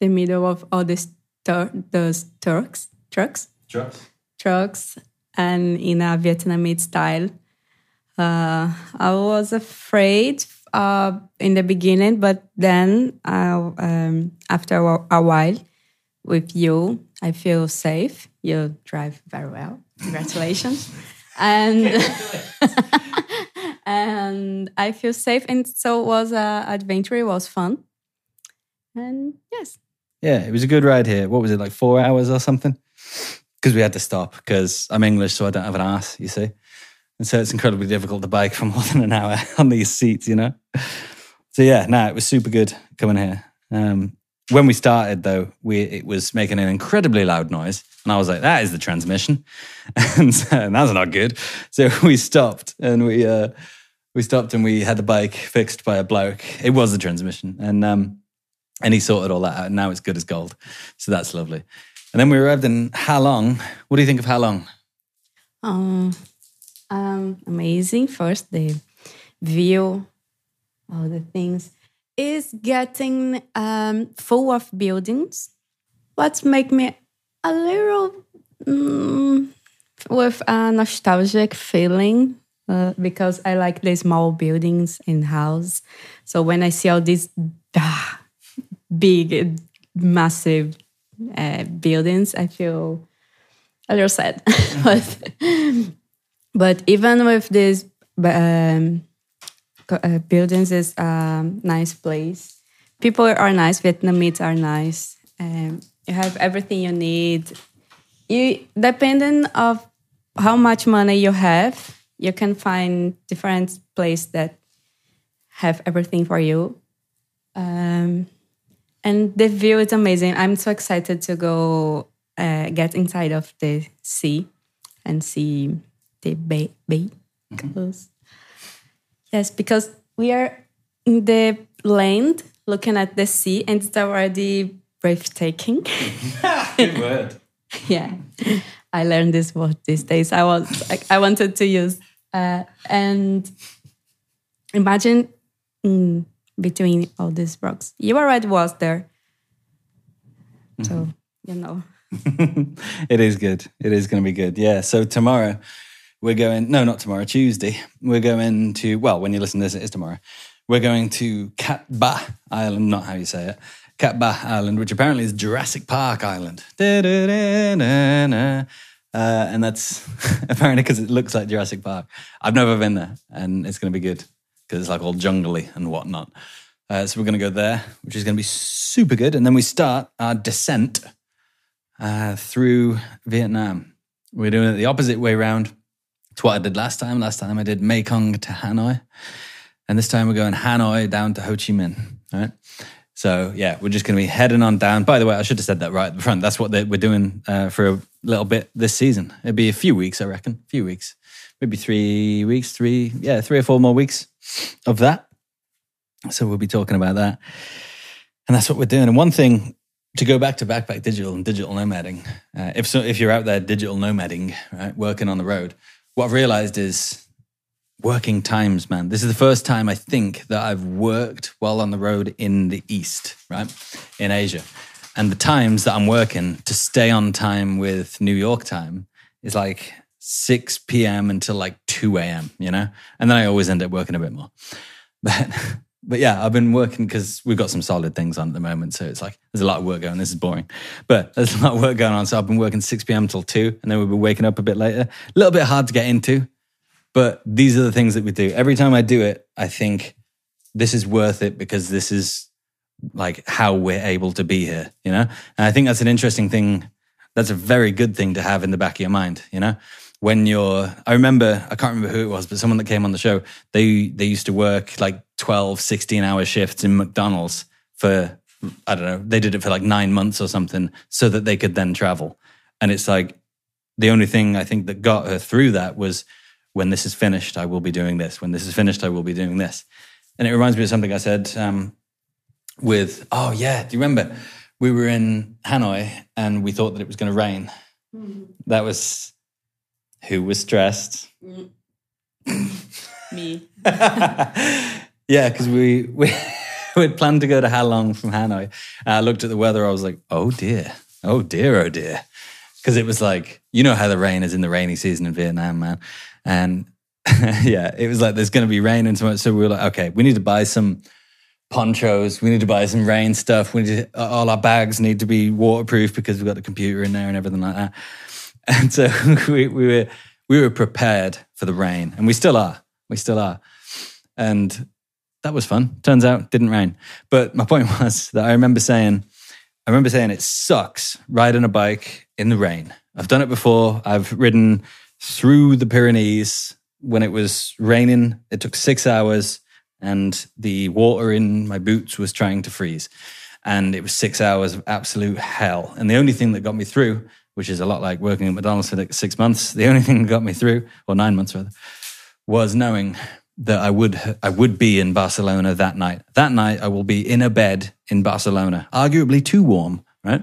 the middle of all these tur- those trucks, trucks, Trucks. trucks, and in a Vietnamese style. Uh, I was afraid uh, in the beginning, but then uh, um, after a, while, with you, I feel safe. You drive very well. Congratulations. [LAUGHS] and [LAUGHS] and I feel safe. And so it was a adventure. It was fun. And yes. Yeah, it was a good ride here. What was it, like four hours or something? Because we had to stop because I'm English, so I don't have an ass, you see. And so it's incredibly difficult to bike for more [LAUGHS] than an hour on these seats, you know? So yeah, no, it was super good coming here. Um, when we started though, we it was making an incredibly loud noise, and I was like, "That is the transmission," [LAUGHS] and, so, and that's not good. So [LAUGHS] we stopped and we uh, we stopped and we had the bike fixed by a bloke. It was the transmission, and um, and he sorted all that out. And now it's good as gold. So that's lovely. And then we arrived in Halong. What do you think of Halong? Um, um, amazing. First, the view, all the things is getting um, full of buildings. What make me a little mm, with a nostalgic feeling uh, because I like the small buildings in house. So when I see all these ah, big, massive uh, buildings, I feel a little sad. [LAUGHS] but but even with these um, uh, buildings, is a nice place. People are nice. Vietnamese are nice. Um, you have everything you need. You depending of how much money you have, you can find different place that have everything for you. Um, and the view is amazing. I'm so excited to go uh, get inside of the sea and see the bay. bay. Yes, because we are in the land looking at the sea and it's already breathtaking. [LAUGHS] Good word. [LAUGHS] yeah, I learned this word these days. I was I, I wanted to use uh, and imagine mm, between all these rocks. You already was there, so you know. [LAUGHS] it is good. It is going to be good. Yeah. So tomorrow we're going. No, not tomorrow. Tuesday we're going to. Well, when you listen to this, it is tomorrow. We're going to Cat Ba Island. Not how you say it. Cat Ba Island, which apparently is Jurassic Park Island. Uh, and that's [LAUGHS] apparently because it looks like Jurassic Park. I've never been there, and it's going to be good because it's like all jungly and whatnot. Uh, so we're going to go there, which is going to be super good. And then we start our descent uh, through Vietnam. We're doing it the opposite way round to what I did last time. Last time I did Mekong to Hanoi, and this time we're going Hanoi down to Ho Chi Minh. Right. So yeah, we're just going to be heading on down. By the way, I should have said that right at the front. That's what we're doing uh, for a little bit this season. It'd be a few weeks, I reckon. A few weeks, maybe three weeks, three yeah, three or four more weeks of that. So we'll be talking about that, and that's what we're doing. And one thing to go back to backpack digital and digital nomading, uh, if so, if you're out there digital nomading, right, working on the road, what I've realized is working times, man. This is the first time I think that I've worked while on the road in the East, right? In Asia. And the times that I'm working to stay on time with New York time is like 6 p.m. until like 2 a.m., you know? And then I always end up working a bit more. [LAUGHS] But but yeah, I've been working because we've got some solid things on at the moment. So it's like there's a lot of work going. This is boring, but [LAUGHS] there's a lot of work going on. So I've been working 6 p.m. till 2, and then we'll be waking up a bit later. A little bit hard to get into, but these are the things that we do. Every time I do it, I think this is worth it because this is like how we're able to be here, you know? And I think that's an interesting thing. That's a very good thing to have in the back of your mind, you know? When you're, I remember, I can't remember who it was, but someone that came on the show, they, they used to work like 12, 16 hour shifts in McDonald's for, I don't know, they did it for like nine months or something so that they could then travel. And it's like, the only thing I think that got her through that was when this is finished, I will be doing this. When this is finished, I will be doing this. And it reminds me of something I said um, with, oh, yeah, do you remember? We were in Hanoi and we thought that it was going to rain. That was who was stressed? [LAUGHS] Me. [LAUGHS] yeah, because we, we, [LAUGHS] we'd planned to go to Halong from Hanoi. And I looked at the weather, I was like, oh dear, oh dear, oh dear. Because it was like, you know how the rain is in the rainy season in Vietnam, man. And [LAUGHS] yeah, it was like there's going to be rain and so much. So we were like, okay, we need to buy some ponchos. We need to buy some rain stuff. We need to, all our bags need to be waterproof because we've got the computer in there and everything like that. [LAUGHS] And so we, we were we were prepared for the rain, and we still are. We still are. And that was fun. Turns out, didn't rain. But my point [LAUGHS] was that I remember saying, I remember saying it sucks riding a bike in the rain. I've done it before. I've ridden through the Pyrenees when it was raining. It took six hours, and the water in my boots was trying to freeze. And it was six hours of absolute hell. And the only thing that got me through, which is a lot like working at McDonald's for like six months, the only [LAUGHS] thing that got me through, or nine months rather, was knowing that I would I would be in Barcelona that night. That night I will be in a bed in Barcelona, arguably too warm, right?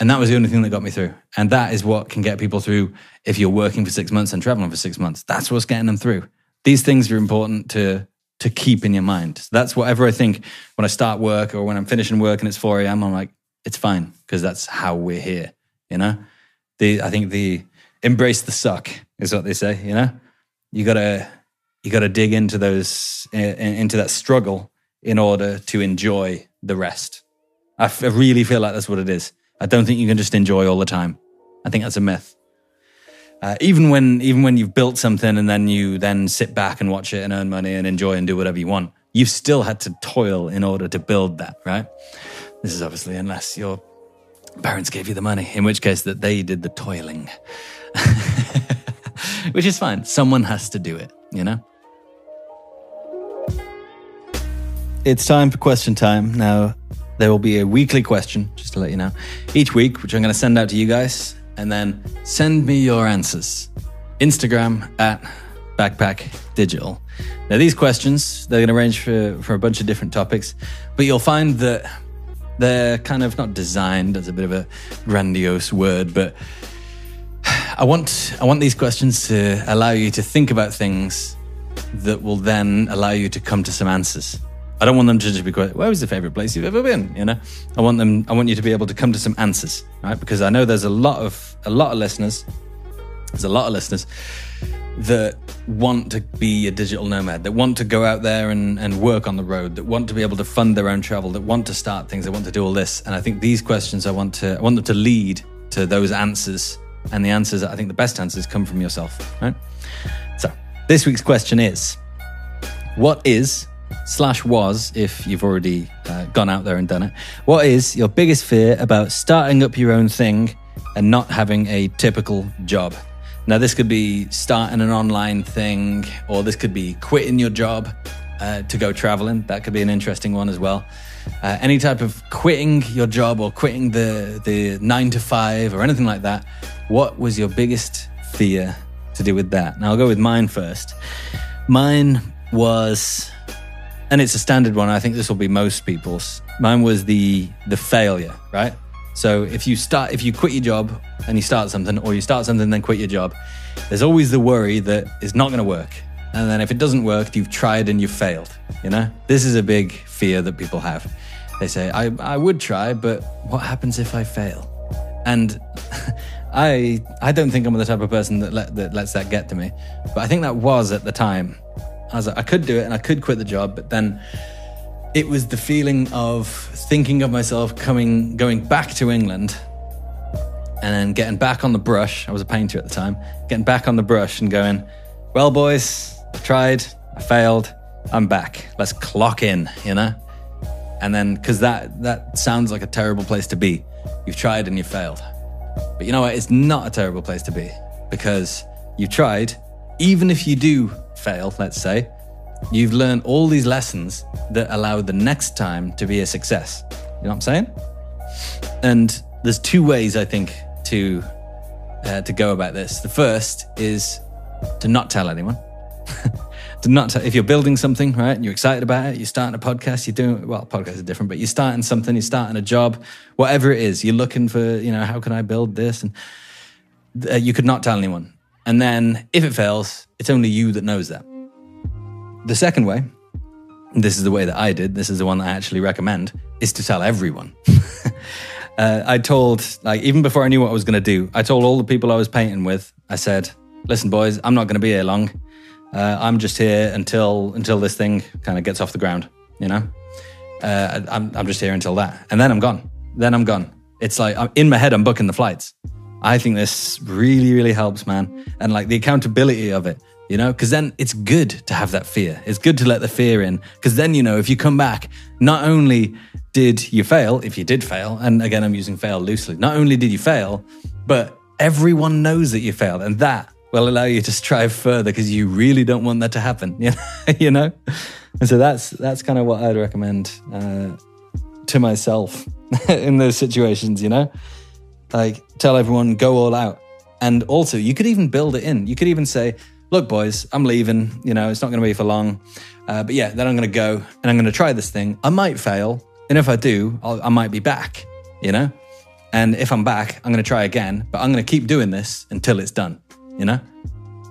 And that was the only thing that got me through. And that is what can get people through if you're working for six months and traveling for six months. That's what's getting them through. These things are important to to keep in your mind. So that's whatever I think when I start work or when I'm finishing work and it's 4 a.m. I'm like, it's fine because that's how we're here. You know, the I think the embrace the suck is what they say. You know, you gotta you gotta dig into those in, into that struggle in order to enjoy the rest. I, really feel like that's what it is. I don't think you can just enjoy all the time. I think that's a myth. Uh, even when even when you've built something and then you then sit back and watch it and earn money and enjoy and do whatever you want, you've still had to toil in order to build that, right? This is obviously unless your parents gave you the money, in which case that they did the toiling. [LAUGHS] which is fine. Someone has to do it, you know? It's time for question time. Now, there will be a weekly question, just to let you know, each week, which I'm going to send out to you guys, and then send me your answers. Instagram at Backpack Digital. Now, these questions, they're going to range for, for a bunch of different topics, but you'll find that they're kind of not designed as a bit of a grandiose word, but I want I want these questions to allow you to think about things that will then allow you to come to some answers. I don't want them to just be quite, where was the favorite place you've ever been? You know, I want them, I want you to be able to come to some answers, right? Because I know there's a lot of, a lot of listeners, there's a lot of listeners that want to be a digital nomad, that want to go out there and, and work on the road, that want to be able to fund their own travel, that want to start things, that want to do all this. And I think these questions, I want to, I want them to lead to those answers. And the answers, I think the best answers come from yourself, right? So this week's question is, what is slash was, if you've already uh, gone out there and done it, what is your biggest fear about starting up your own thing and not having a typical job? Now, this could be starting an online thing, or this could be quitting your job uh, to go traveling. That could be an interesting one as well. Uh, any type of quitting your job or quitting the, the nine to five or anything like that. What was your biggest fear to do with that? Now, I'll go with mine first. Mine was and it's a standard one. I think this will be most people's. Mine was the the failure, right? So if you start, if you quit your job and you start something, or you start something and then quit your job, there's always the worry that it's not going to work. And then if it doesn't work, you've tried and you've failed. You know, this is a big fear that people have. They say, I, I would try, but what happens if I fail? And [LAUGHS] I I don't think I'm the type of person that let, that lets that get to me. But I think that was at the time. I was like, I could do it and I could quit the job, but then it was the feeling of thinking of myself coming, going back to England and then getting back on the brush. I was a painter at the time, getting back on the brush and going, well, boys, I tried, I failed, I'm back. Let's clock in, you know? And then, because that, that sounds like a terrible place to be. You've tried and you failed. But you know what? It's not a terrible place to be because you tried, even if you do fail, let's say, you've learned all these lessons that allow the next time to be a success. You know what I'm saying? And there's two ways I think to uh, to go about this. The first is to not tell anyone. [LAUGHS] to not if you're building something, right, you're excited about it, you're starting a podcast, you're doing well, podcasts are different, but you're starting something, you're starting a job, whatever it is, you're looking for, you know, how can I build this, and uh, you could not tell anyone. And then if it fails, it's only you that knows that. The second way, this is the way that I did, this is the one that I actually recommend, is to tell everyone. [LAUGHS] uh, I told, like, even before I knew what I was going to do, I told all the people I was painting with, I said, listen, boys, I'm not going to be here long. Uh, I'm just here until until this thing kind of gets off the ground, you know? Uh, I'm, I'm just here until that. And then I'm gone. Then I'm gone. It's like I'm, in my head, I'm booking the flights. I think this really, really helps, man. And like the accountability of it, you know, because then it's good to have that fear. It's good to let the fear in. Because then, you know, if you come back, not only did you fail, if you did fail, and again, I'm using fail loosely, not only did you fail, but everyone knows that you failed. And that will allow you to strive further because you really don't want that to happen, [LAUGHS] you know? And so that's, that's kind of what I'd recommend uh, to myself [LAUGHS] in those situations, you know? Like, tell everyone, go all out. And also, you could even build it in. You could even say, look, boys, I'm leaving. You know, it's not going to be for long. Uh, but yeah, then I'm going to go and I'm going to try this thing. I might fail. And if I do, I'll, I might be back, you know? And if I'm back, I'm going to try again, but I'm going to keep doing this until it's done, you know?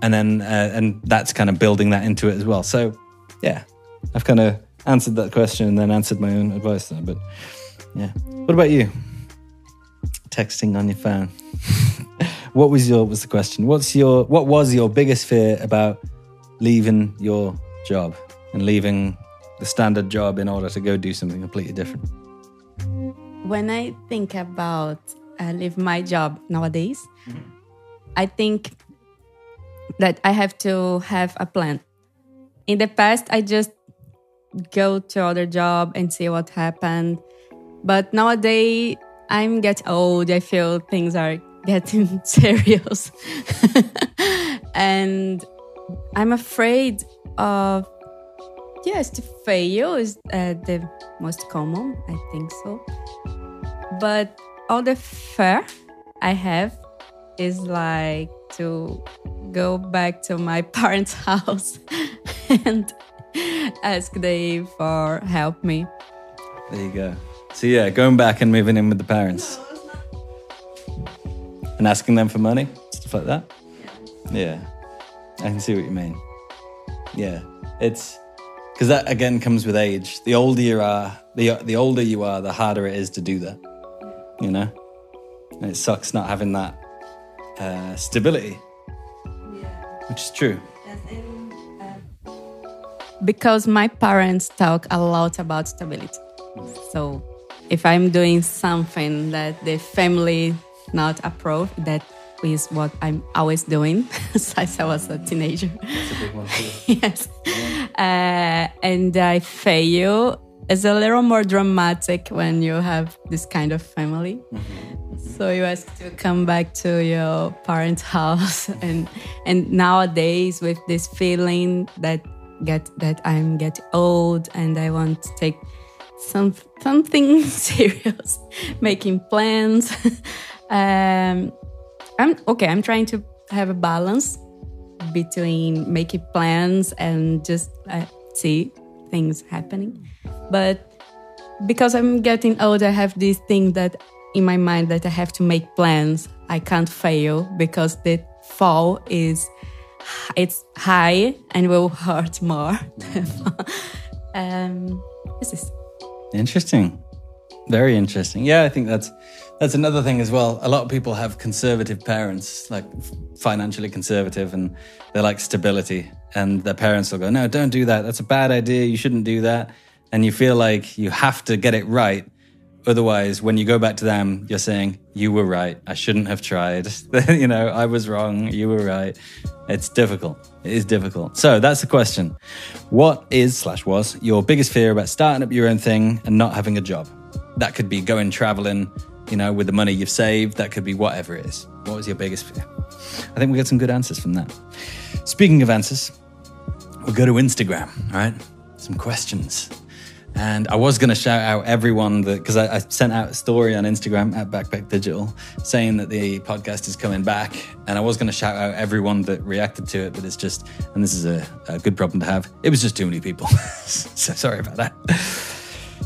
And then, uh, and that's kind of building that into it as well. So, yeah, I've kind of answered that question and then answered my own advice there. But yeah. What about you? Texting on your phone. [LAUGHS] what was your was the question? What's your what was your biggest fear about leaving your job and leaving the standard job in order to go do something completely different? When I think about uh, leave my job nowadays. I think that I have to have a plan. In the past, I just go to other job and see what happened. But nowadays, I'm get old. I feel things are getting [LAUGHS] serious. [LAUGHS] and I'm afraid of yes to fail is uh, the most common. I think so. But all the fear I have is like to go back to my [LAUGHS] parents' house and ask they for help me. There you go. So yeah, going back and moving in with the parents. And asking them for money, stuff like that. Yeah. I can see what you mean. Yeah. It's because that again comes with age. The older you are, the the older you are, the harder it is to do that. You know? And it sucks not having that uh, stability. Which is true. because my parents talk a lot about stability. So if I'm doing something that the family not approve, that is what I'm always doing [LAUGHS] since I was a teenager. That's a big one too. [LAUGHS] yes. Uh, and I fail. It's a little more dramatic when you have this kind of family. So you ask to come back to your parents' [LAUGHS] house, and and nowadays with this feeling that get that I'm getting old and I want to take some something [LAUGHS] serious, [LAUGHS] making plans. [LAUGHS] um, I'm okay. I'm trying to have a balance between making plans and just uh, see things happening. But because I'm getting old, I have this thing that in my mind that I have to make plans. I can't fail because the fall is it's high and will hurt more. um, this is Interesting. Very interesting. Yeah, I think that's that's another thing as well. A lot of people have conservative parents, like financially conservative, and they like stability. And their parents will go, "No, don't do that. That's a bad idea. You shouldn't do that." And you feel like you have to get it right. Otherwise, when you go back to them, you're saying, "You were right. I shouldn't have tried. [LAUGHS] you know, I was wrong. You were right." It's difficult. It is difficult. So that's the question. What is slash was your biggest fear about starting up your own thing and not having a job? That could be going traveling, you know, with the money you've saved. That could be whatever it is. What was your biggest fear? I think we got some good answers from that. Speaking of answers, we'll go to Instagram, all right? Some questions. And I was going to shout out everyone that, because I, I sent out a story on Instagram at Backpack Digital saying that the podcast is coming back. And I was going to shout out everyone that reacted to it, but it's just, and this is a, a good problem to have, it was just too many people. [LAUGHS] so sorry about that.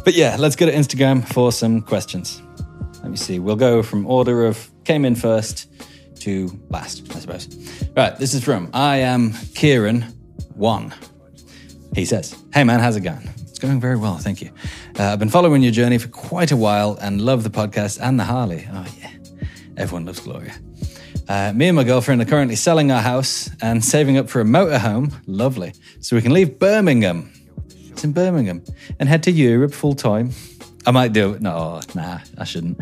But yeah, let's go to Instagram for some questions. Let me see. We'll go from order of came in first to last, I suppose. Right, this is from I am Kieran one. He says, Hey man, how's it going? It's going very well, thank you. Uh, I've been following your journey for quite a while and love the podcast and the Harley. Oh, yeah. Everyone loves Gloria. Uh, me and my girlfriend are currently selling our house and saving up for a motorhome. Lovely. So we can leave Birmingham. It's in Birmingham and head to Europe full time. I might do it. No, nah, I shouldn't.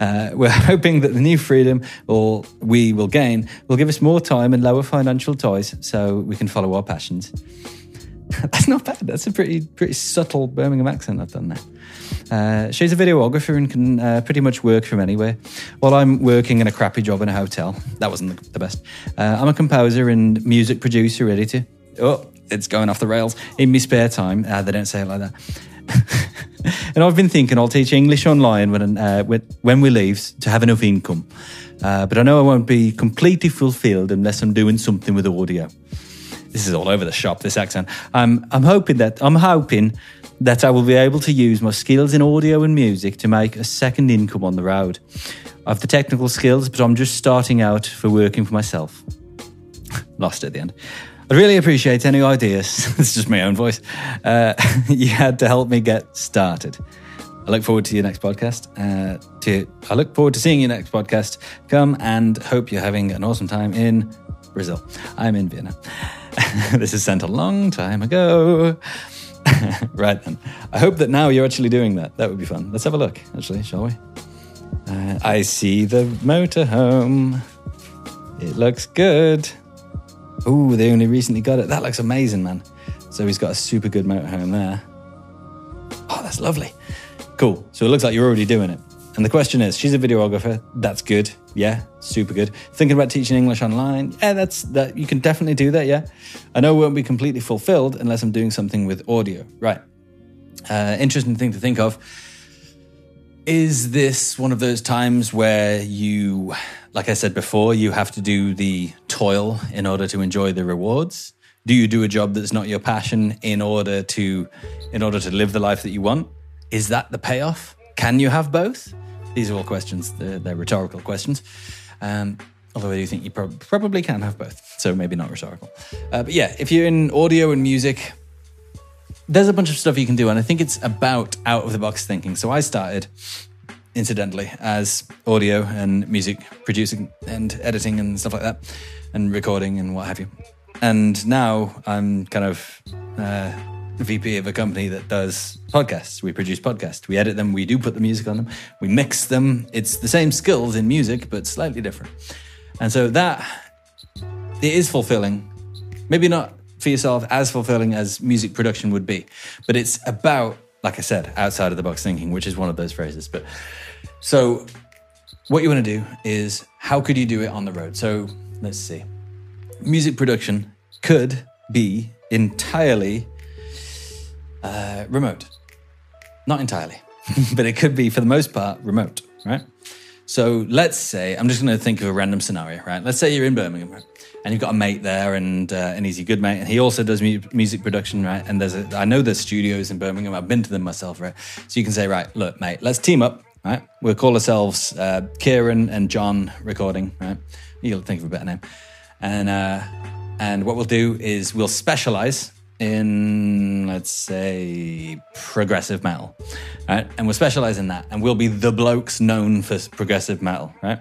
Uh, we're [LAUGHS] hoping that the new freedom or we will gain will give us more time and lower financial ties so we can follow our passions. [LAUGHS] That's not bad. That's a pretty pretty subtle Birmingham accent I've done there. Uh, she's a videographer and can uh, pretty much work from anywhere. While I'm working in a crappy job in a hotel, that wasn't the, best. Uh, I'm a composer and music producer, to. Oh, it's going off the rails. In my spare time, uh, they don't say it like that. [LAUGHS] and I've been thinking I'll teach English online when uh, when we leave to have enough income. Uh, but I know I won't be completely fulfilled unless I'm doing something with audio this is all over the shop. This accent. I'm I'm hoping that I'm hoping that I will be able to use my skills in audio and music to make a second income on the road. I have the technical skills, but I'm just starting out for working for myself. [LAUGHS] Lost at the end. I'd really appreciate any ideas. [LAUGHS] it's just my own voice. Uh, [LAUGHS] you had to help me get started. I look forward to your next podcast. Uh, to I look forward to seeing your next podcast. Come and hope you're having an awesome time in Brazil. I'm in Vienna. [LAUGHS] this is sent a long time ago. [LAUGHS] right then. I hope that now you're actually doing that. That would be fun. Let's have a look, actually, shall we? Uh, I see the motorhome. It looks good. Ooh, they only recently got it. That looks amazing, man. So he's got a super good motorhome there. Oh, that's lovely. Cool. So it looks like you're already doing it. And the question is, she's a videographer. That's good. Yeah, super good. Thinking about teaching English online. Yeah, that's that. You can definitely do that. Yeah, I know it won't be completely fulfilled unless I'm doing something with audio. Right. Uh, interesting thing to think of. Is this one of those times where you, like I said before, you have to do the toil in order to enjoy the rewards? Do you do a job that's not your passion in order to, in order to live the life that you want? Is that the payoff? Can you have both? These are all questions. They're, they're rhetorical questions. Um, although I do think you prob- probably can have both. So maybe not rhetorical. Uh, but yeah, if you're in audio and music, there's a bunch of stuff you can do. And I think it's about out of the box thinking. So I started, incidentally, as audio and music producing and editing and stuff like that, and recording and what have you. And now I'm kind of. Uh, VP of a company that does podcasts. We produce podcasts. We edit them. We do put the music on them. We mix them. It's the same skills in music, but slightly different. And so that it is fulfilling. Maybe not for yourself as fulfilling as music production would be, but it's about, like I said, outside of the box thinking, which is one of those phrases. But so what you want to do is how could you do it on the road? So let's see. Music production could be entirely uh, remote. Not entirely, [LAUGHS] but it could be for the most part remote, right? So let's say I'm just going to think of a random scenario, right? Let's say you're in Birmingham, right? and you've got a mate there, and uh, and he's good mate, and he also does mu- music production, right? And there's a I know there's studios in Birmingham. I've been to them myself, right? So you can say, right, look, mate, let's team up, right? We'll call ourselves uh, Kieran and John Recording, right? You'll think of a better name, and uh, and what we'll do is we'll specialize in let's say progressive metal right? And we'll specialize in that and we'll be the blokes known for progressive metal right?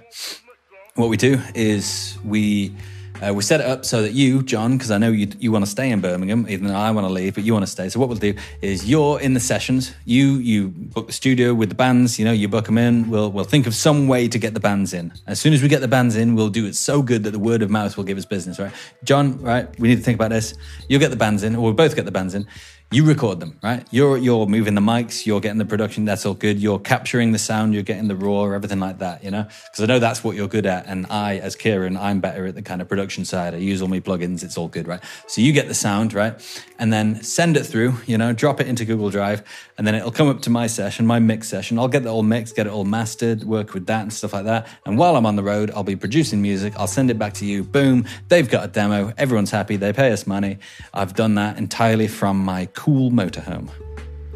What we do is we uh, we set it up so that you, John, because I know you you want to stay in Birmingham, even though I want to leave, but you want to stay. So what we'll do is you're in the sessions. You you book the studio with the bands. You know, you book them in. We'll we'll think of some way to get the bands in. As soon as we get the bands in, we'll do it so good that the word of mouth will give us business. Right, John? Right, we need to think about this. You'll get the bands in, or we'll both get the bands in you record them, right? You're you're moving the mics, you're getting the production, that's all good. You're capturing the sound, you're getting the raw, everything like that, you know? Because I know that's what you're good at. And I, as Kieran, I'm better at the kind of production side. I use all my plugins, it's all good, right? So you get the sound, right? And then send it through, you know, drop it into Google Drive, and then it'll come up to my session, my mix session. I'll get it all mixed, get it all mastered, work with that and stuff like that. And while I'm on the road, I'll be producing music, I'll send it back to you. Boom, they've got a demo, everyone's happy, they pay us money. I've done that entirely from my cool motorhome.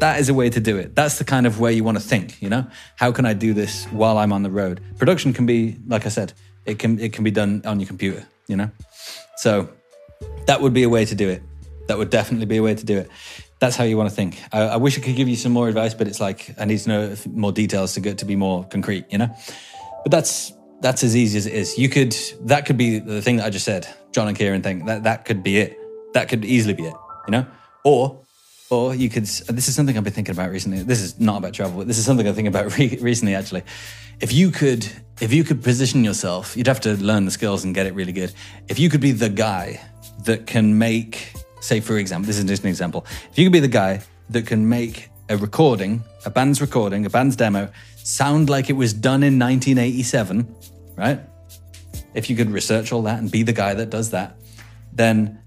That is a way to do it. That's the kind of way you want to think, you know? How can I do this while I'm on the road? Production can be, like I said, it can it can be done on your computer, you know? So that would be a way to do it. That would definitely be a way to do it. That's how you want to think. I, I wish I could give you some more advice, but it's like I need to know more details to get to be more concrete, you know? But that's that's as easy as it is. You could that could be the thing that I just said, John and Kieran thing. That that could be it. That could easily be it, you know? Or or you could, this is something I've been thinking about recently. This is not about travel, this is something I'm thinking about [LAUGHS] re- recently, actually. If you could, if you could position yourself, you'd have to learn the skills and get it really good. If you could be the guy that can make, say, for example, this is just an example. If you could be the guy that can make a recording, a band's recording, a band's demo, sound like it was done in 1987, right? If you could research all that and be the guy that does that, then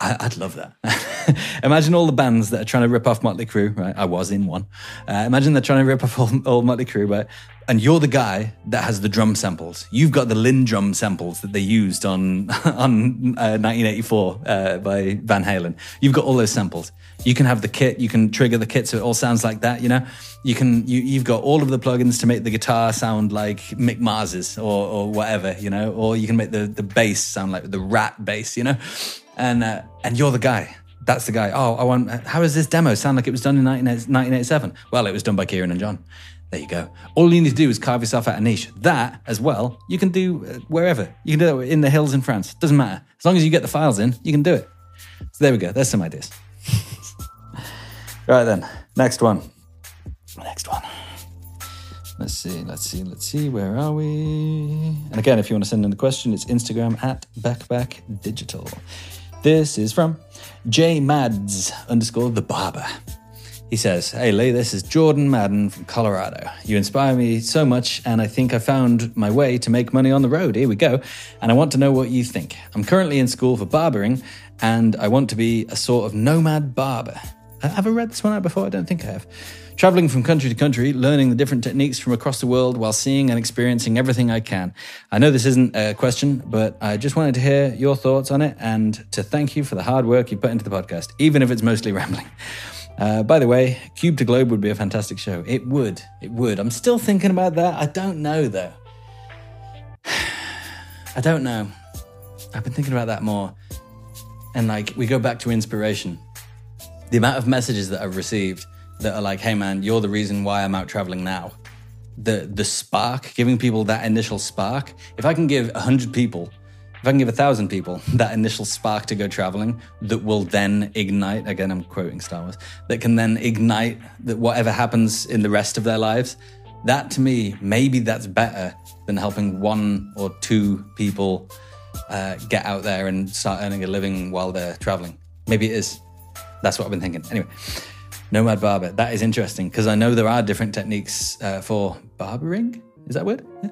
I, would love that. [LAUGHS] imagine all the bands that are trying to rip off Motley Crue, right? I was in one. Uh, imagine they're trying to rip off all, all Motley Crue, right? And you're the guy that has the drum samples. You've got the Linn drum samples that they used on [LAUGHS] on uh, 1984 uh, by Van Halen. You've got all those samples. You can have the kit. You can trigger the kit so it all sounds like that. You know, you can. You, you've got all of the plugins to make the guitar sound like Mick Mars's or, or whatever. You know, or you can make the the bass sound like the Ratt bass. You know and uh, and you're the guy. That's the guy. Oh, I want. How does this demo sound like it was done in 1987? Well, it was done by Kieran and John. There you go. All you need to do is carve yourself out a niche. That as well, you can do uh, wherever. You can do it in the hills in France. Doesn't matter. As long as you get the files in, you can do it. So there we go. There's some ideas. [LAUGHS] right then. Next one. Next one. Let's see, let's see, let's see. Where are we? And again, if you want to send in the question, it's Instagram at backpack digital. This is from J Mads underscore the barber. He says, Hey Lee, this is Jordan Madden from Colorado. You inspire me so much, and I think I found my way to make money on the road. Here we go. And I want to know what you think. I'm currently in school for barbering, and I want to be a sort of nomad barber. Uh, Have I read this one out before? I don't think I have. Traveling from country to country, learning the different techniques from across the world while seeing and experiencing everything I can. I know this isn't a question, but I just wanted to hear your thoughts on it and to thank you for the hard work you put into the podcast, even if it's mostly [LAUGHS] rambling. Uh, by the way, Cube to Globe would be a fantastic show. It would. It would. I'm still thinking about that. I don't know, though. [SIGHS] I don't know. I've been thinking about that more. And like, we go back to inspiration. The amount of messages that I've received that are like, hey man, you're the reason why I'm out traveling now. The the spark, giving people that initial spark. If I can give hundred people, if I can give thousand people [LAUGHS] that initial spark to go traveling, that will then ignite. Again, I'm quoting Star Wars. That can then ignite that whatever happens in the rest of their lives. That to me, maybe that's better than helping one or two people uh, get out there and start earning a living while they're traveling. Maybe it is. That's what I've been thinking. Anyway, Nomad Barber. That is interesting because I know there are different techniques uh, for barbering. Is that word? Yeah.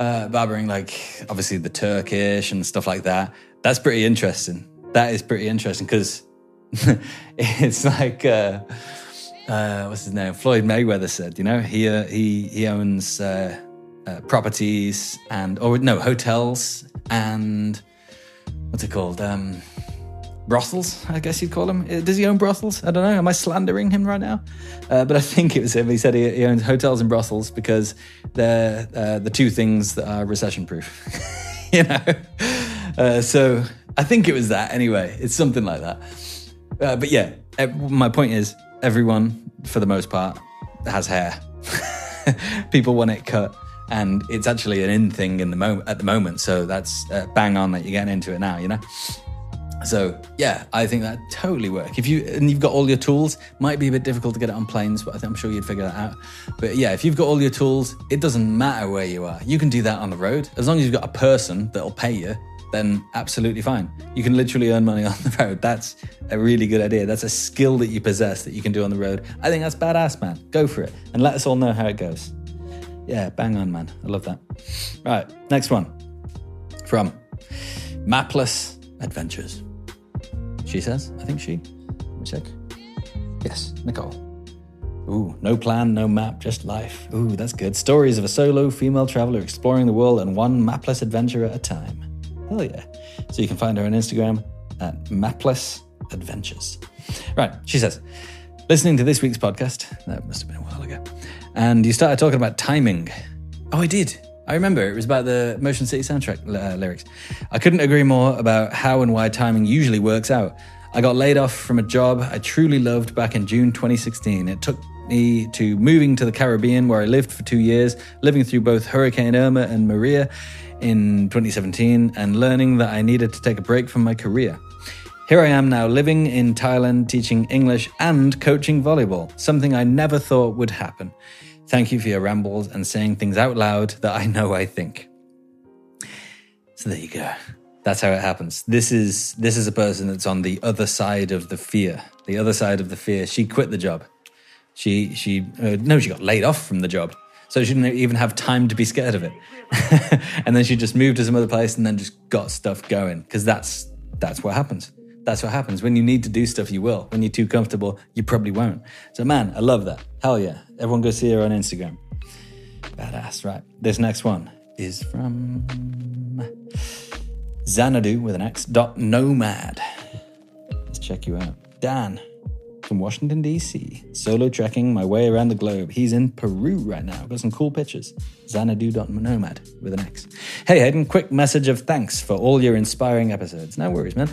Uh, barbering, like obviously the Turkish and stuff like that. That's pretty interesting. That is pretty interesting because [LAUGHS] it's like uh, uh, what's his name? Floyd Mayweather said. You know, he uh, he he owns uh, properties and or no hotels and what's it called? Um, brothels, I guess you'd call him. Uh, Does he own brothels? I don't know. Am I slandering him right now? Uh, but I think it was him. He said he, he owns hotels and brothels because they're uh, the two things that are recession proof. [LAUGHS] you know? Uh, so I think it was that anyway. It's something like that. Uh, but yeah, my point is everyone, for the most part, has hair. [LAUGHS] People want it cut. And it's actually an in thing in the moment at the moment, so that's uh, bang on that you're getting into it now, you know. So yeah, I think that totally work. If you and you've got all your tools, might be a bit difficult to get it on planes, but I I'm sure you'd figure that out. But yeah, if you've got all your tools, it doesn't matter where you are. You can do that on the road as long as you've got a person that'll pay you. Then absolutely fine. You can literally earn money [LAUGHS] on the road. That's a really good idea. That's a skill that you possess that you can do on the road. I think that's badass, man. Go for it and let us all know how it goes. Yeah, bang on, man. I love that. Right, next one from Mapless Adventures. She says, I think she. Let me check. Yes, Nicole. Ooh, no plan, no map, just life. Ooh, that's good. Stories of a solo female traveler exploring the world and one mapless adventure at a time. Hell yeah. So you can find her on Instagram at mapless adventures. Right, she says, listening to this week's podcast, that must have been a while ago, and you started talking about timing. Oh, I did. I remember it was about the Motion City soundtrack uh, lyrics. I couldn't agree more about how and why timing usually works out. I got laid off from a job I truly loved back in June 2016. It took me to moving to the Caribbean where I lived for two years, living through both Hurricane Irma and Maria in 2017, and learning that I needed to take a break from my career. Here I am now living in Thailand, teaching English and coaching volleyball, something I never thought would happen. Thank you for your rambles and saying things out loud that I know I think. So there you go. That's how it happens. This is this is a person that's on the other side of the fear. The other side of the fear. She quit the job. She she uh, no, she got laid off from the job. So she didn't even have time to be scared of it. [LAUGHS] and then she just moved to some other place and then just got stuff going because that's that's what happens. That's what happens. When you need to do stuff, you will. When you're too comfortable, you probably won't. So, man, I love that. Hell yeah. Everyone go see her on Instagram. Badass, right? This next one is from Xanadu with an X dot nomad. Let's check you out. Dan from Washington, D.C. Solo trekking my way around the globe. He's in Peru right now. Got some cool pictures. Xanadu.nomad with an X. Hey, Hayden, quick message of thanks for all your inspiring episodes. No worries, man.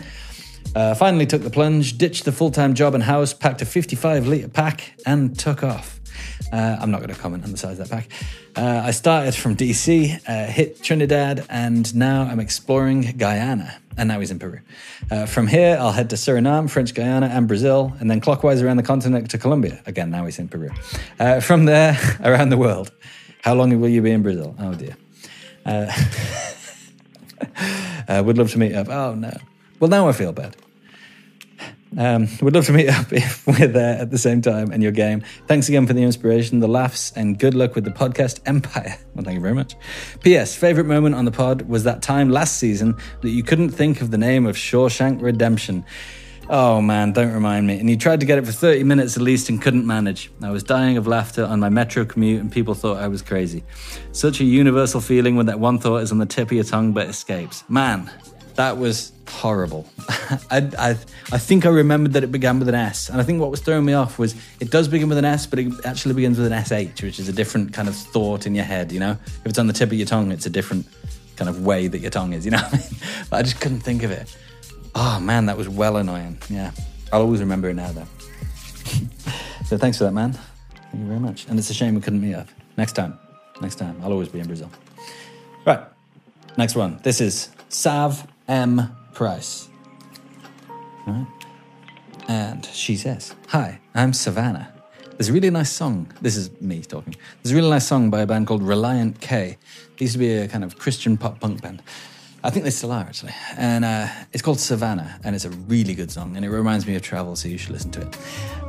Uh, finally took the plunge, ditched the full time job and house, packed a 55 litre pack, and took off. Uh, I'm not going to comment on the size of that pack. Uh, I started from DC, uh, hit Trinidad, and now I'm exploring Guyana. And now he's in Peru. Uh, from here, I'll head to Suriname, French Guiana, and Brazil, and then clockwise around the continent to Colombia. Again, now he's in Peru. Uh, from there, [LAUGHS] around the world. How long will you be in Brazil? Oh dear. Uh, [LAUGHS] would love to meet up. Oh no. Well, now I feel bad. Um, we'd love to meet up [LAUGHS] if we're there at the same time and your game. Thanks again for the inspiration, the laughs, and good luck with the podcast empire. [LAUGHS] Well, thank you very much. P.S. Favorite moment on the pod was that time last season that you couldn't think of the name of Shawshank Redemption. Oh man, don't remind me. And you tried to get it for 30 minutes at least and couldn't manage. I was dying of laughter on my metro commute and people thought I was crazy. Such a universal feeling when that one thought is on the tip of your tongue but escapes. Man, that was horrible. [LAUGHS] I, I, I think I remembered that it began with an S. And I think what was throwing me off was it does begin with an S, but it actually begins with an SH, which is a different kind of thought in your head, you know? If it's on the tip of your tongue, it's a different kind of way that your tongue is, you know I mean? [LAUGHS] But I just couldn't think of it. Oh man, that was well annoying. Yeah. I'll always remember it now though. [LAUGHS] so thanks for that, man. Thank you very much. And it's a shame we couldn't meet up. Next time. Next time. I'll always be in Brazil. Right. Next one. This is Sav M. Price. Right. And she says, Hi, I'm Savannah. There's a really nice song. This is me talking. There's a really nice song by a band called Relient K. It used to be a kind of Christian pop punk band. I think they still are actually. And uh, it's called Savannah, and it's a really good song, and it reminds me of travel, so you should listen to it.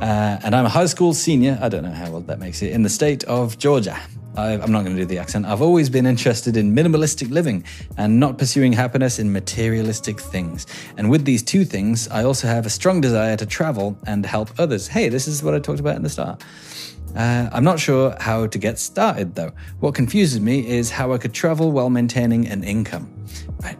Uh, and I'm a high school senior, I don't know how old that makes it, in the state of Georgia. I, I'm not going to do the accent. I've always been interested in minimalistic living and not pursuing happiness in materialistic things. And with these two things, I also have a strong desire to travel and help others. Hey, this is what I talked about in the start. Uh, I'm not sure how to get started though. What confuses me is how I could travel while maintaining an income. Right,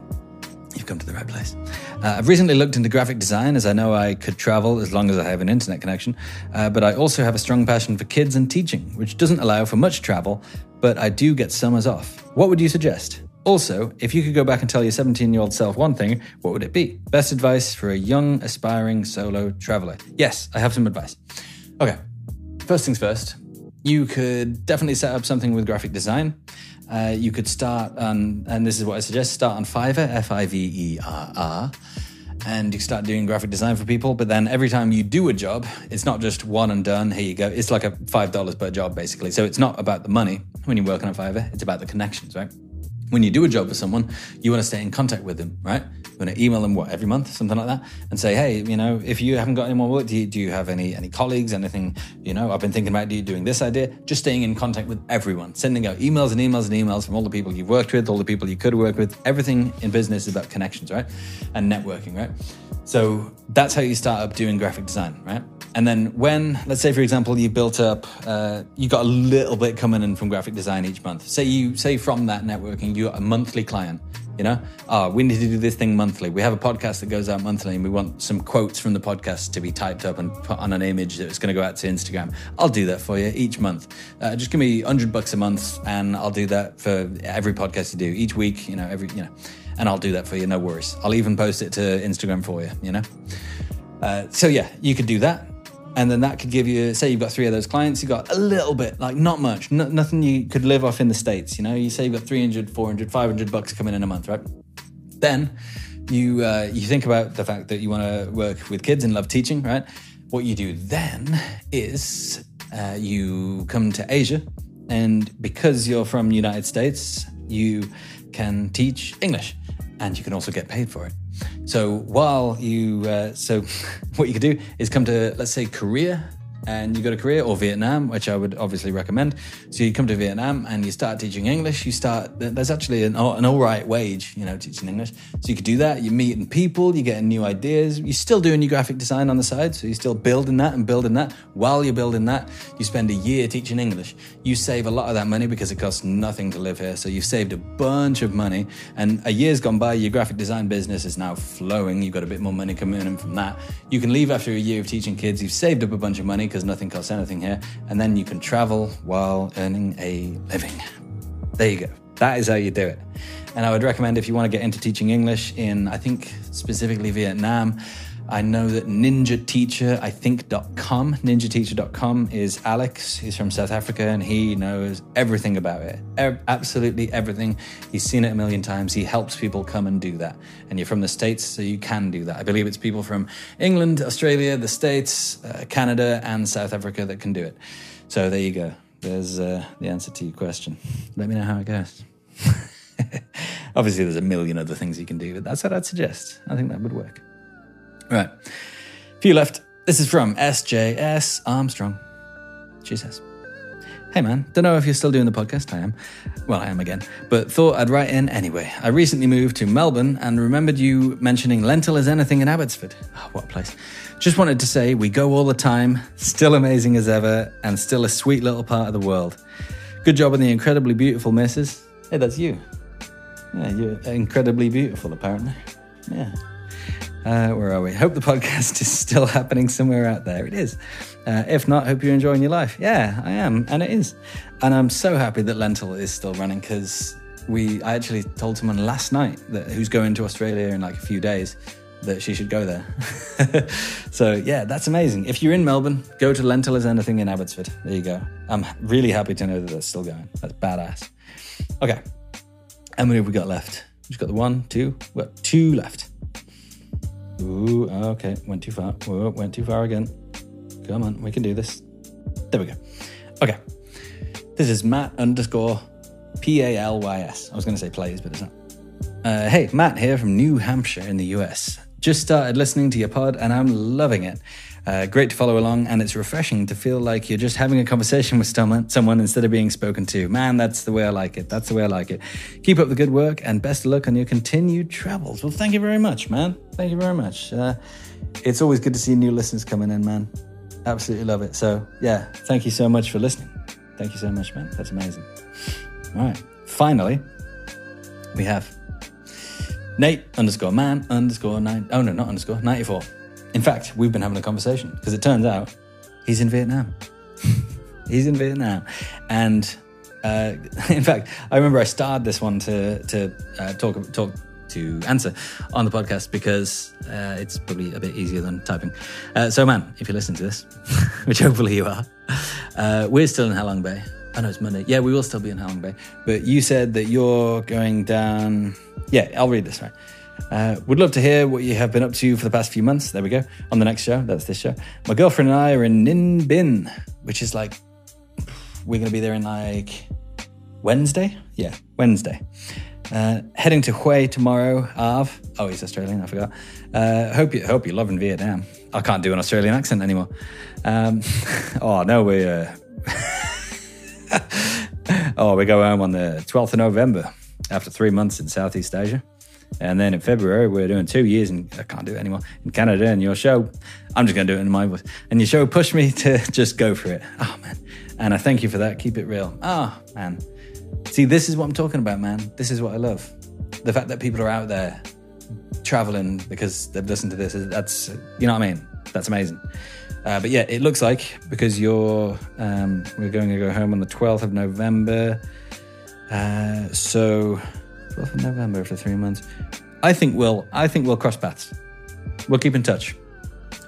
you've come to the right place. Uh, I've recently looked into graphic design as I know I could travel as long as I have an internet connection, uh, but I also have a strong passion for kids and teaching, which doesn't allow for much travel, but I do get summers off. What would you suggest? Also, if you could go back and tell your 17 year old self one thing, what would it be? Best advice for a young, aspiring solo traveler. Yes, I have some advice. Okay, First things first, you could definitely set up something with graphic design. Uh, you could start on, and this is what I suggest start on Fiverr, F I V E R R, and you start doing graphic design for people. But then every time you do a job, it's not just one and done, here you go. It's like a $5 per job, basically. So it's not about the money when you're working on Fiverr, it's about the connections, right? When you do a job for someone, you want to stay in contact with them, right? You want to email them what every month, something like that, and say, hey, you know, if you haven't got any more work, do you, do you have any any colleagues, anything? You know, I've been thinking about you doing this idea. Just staying in contact with everyone, sending out emails and emails and emails from all the people you've worked with, all the people you could work with. Everything in business is about connections, right? And networking, right? So that's how you start up doing graphic design, right? And then when, let's say, for example, you built up, uh, you got a little bit coming in from graphic design each month. Say you say from that networking, you got a monthly client. You know, oh, we need to do this thing monthly. We have a podcast that goes out monthly, and we want some quotes from the podcast to be typed up and put on an image that's going to go out to Instagram. I'll do that for you each month. Uh, just give me hundred bucks a month, and I'll do that for every podcast you do each week. You know, every you know, and I'll do that for you. No worries. I'll even post it to Instagram for you. You know. Uh, so yeah, you could do that. And then that could give you, say you've got three of those clients, you got a little bit, like not much, no, nothing you could live off in the States. You know, you say you've got 300, 400, 500 bucks coming in a month, right? Then you, uh, you think about the fact that you want to work with kids and love teaching, right? What you do then is uh, you come to Asia, and because you're from the United States, you can teach English and you can also get paid for it. So while you, uh, so [LAUGHS] what you could do is come to, let's say, Korea, and you go to Korea or Vietnam, which I would obviously recommend. So you come to Vietnam and you start teaching English. You start, there's actually an, an all right wage, you know, teaching English. So you could do that. You're meeting people, you're getting new ideas. You're still doing your graphic design on the side. So you're still building that and building that. While you're building that, you spend a year teaching English. You save a lot of that money because it costs nothing to live here. So you've saved a bunch of money. And a year's gone by, your graphic design business is now flowing. You've got a bit more money coming in from that. You can leave after a year of teaching kids. You've saved up a bunch of money because nothing costs anything here. And then you can travel while earning a living. There you go. That is how you do it. And I would recommend if you want to get into teaching English in, I think, specifically Vietnam. I know that Ninja Teacher, I think.com, ninjateacher.com is Alex. He's from South Africa and he knows everything about it. E- absolutely everything. He's seen it a million times. He helps people come and do that. And you're from the States, so you can do that. I believe it's people from England, Australia, the States, uh, Canada, and South Africa that can do it. So there you go. There's uh, the answer to your question. Let me know how it goes. [LAUGHS] Obviously, there's a million other things you can do, but that's what I'd suggest. I think that would work. Right. Few left. This is from SJS Armstrong. She says, Hey man, don't know if you're still doing the podcast. I am. Well, I am again, but thought I'd write in anyway. I recently moved to Melbourne and remembered you mentioning lentil as anything in Abbotsford. Oh, what a place. Just wanted to say we go all the time, still amazing as ever, and still a sweet little part of the world. Good job on the incredibly beautiful missus. Hey, that's you. Yeah, you're incredibly beautiful, apparently. Yeah. Uh, where are we? Hope the podcast [LAUGHS] is still happening somewhere out there. It is. Uh, if not, hope you're enjoying your life. Yeah, I am, and it is. And I'm so happy that Lentil is still running because we. I actually told someone last night that who's going to Australia in like a few days that she should go there. [LAUGHS] so yeah, that's amazing. If you're in Melbourne, go to Lentil as anything in Abbotsford. There you go. I'm really happy to know that that's still going. That's badass. Okay, how many have we got left? We've got the one, two, we've got two left. Ooh, okay, went too far. Whoa, went too far again. Come on, we can do this. There we go. Okay. This is Matt underscore P A L Y S. I was going to say plays, but it's not. Uh, hey, Matt here from New Hampshire in the US. Just started listening to your pod and I'm loving it. Uh, great to follow along, and it's refreshing to feel like you're just having a conversation with someone, someone instead of being spoken to. Man, that's the way I like it. That's the way I like it. Keep up the good work, and best of luck on your continued travels. Well, thank you very much, man. Thank you very much. Uh, it's always good to see new listeners coming in, man. Absolutely love it. So, yeah, thank you so much for listening. Thank you so much, man. That's amazing. All right. Finally, we have Nate underscore man underscore nine. Oh, no, not underscore, 94. In fact, we've been having a conversation because it turns out he's in Vietnam. [LAUGHS] he's in Vietnam. And uh, [LAUGHS] in fact, I remember I started this one to, to uh, talk, talk to answer on the podcast because uh, it's probably a bit easier than typing. Uh, so, man, if you listen to this, [LAUGHS] which hopefully you are, uh, we're still in Halong Bay. I know it's Monday. Yeah, we will still be in Halong Bay. But you said that you're going down. Yeah, I'll read this right. Uh, would love to hear what you have been up to for the past few months. There we go. On the next show, that's this show. My girlfriend and I are in Ninh Binh, which is like, we're going to be there in like Wednesday? Yeah, Wednesday. Uh, heading to Hue tomorrow. Arv. Oh, he's Australian. I forgot. Uh, hope you hope you're loving Vietnam. I can't do an Australian accent anymore. Um, [LAUGHS] oh no, we. Uh, [LAUGHS] oh, we go home on the 12th of November after three months in Southeast Asia. And then in February, we're doing two years, and I can't do it anymore in Canada. And your show, I'm just going to do it in my voice. And your show pushed me [LAUGHS] to just go for it. Oh, man. And I thank you for that. Keep it real. Oh, man. See, this is what I'm talking about, man. This is what I love. The fact that people are out there traveling because they've listened to this. That's, you know what I mean? That's amazing. Uh, but yeah, it looks like because you're, um, we're going to go home on the 12th of November. Uh, so 12th of November for three months. I think we'll, I think we'll cross paths. We'll keep in touch.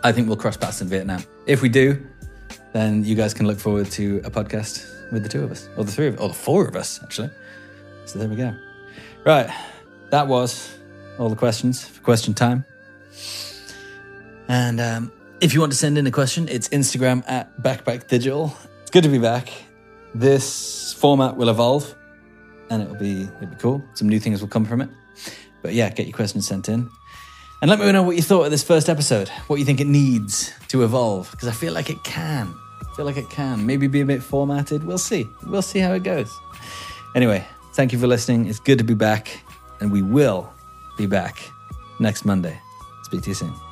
I think we'll cross paths in Vietnam. If we do, then you guys can look forward to a podcast with the two of us, or the three of, or the four of us, actually. So there we go. Right, that was all the questions for question time. And um, if you want to send in a question, it's Instagram at Backpack Digital. It's good to be back. This format will evolve, and it'll be it'll be cool. Some new things will come from it. But yeah, get your questions sent in. And let me know what you thought of this first episode, what you think it needs to evolve, because I feel like it can. I feel like it can. Maybe be a bit formatted. We'll see. We'll see how it goes. Anyway, thank you for listening. It's good to be back, and we will be back next Monday. Speak to you soon.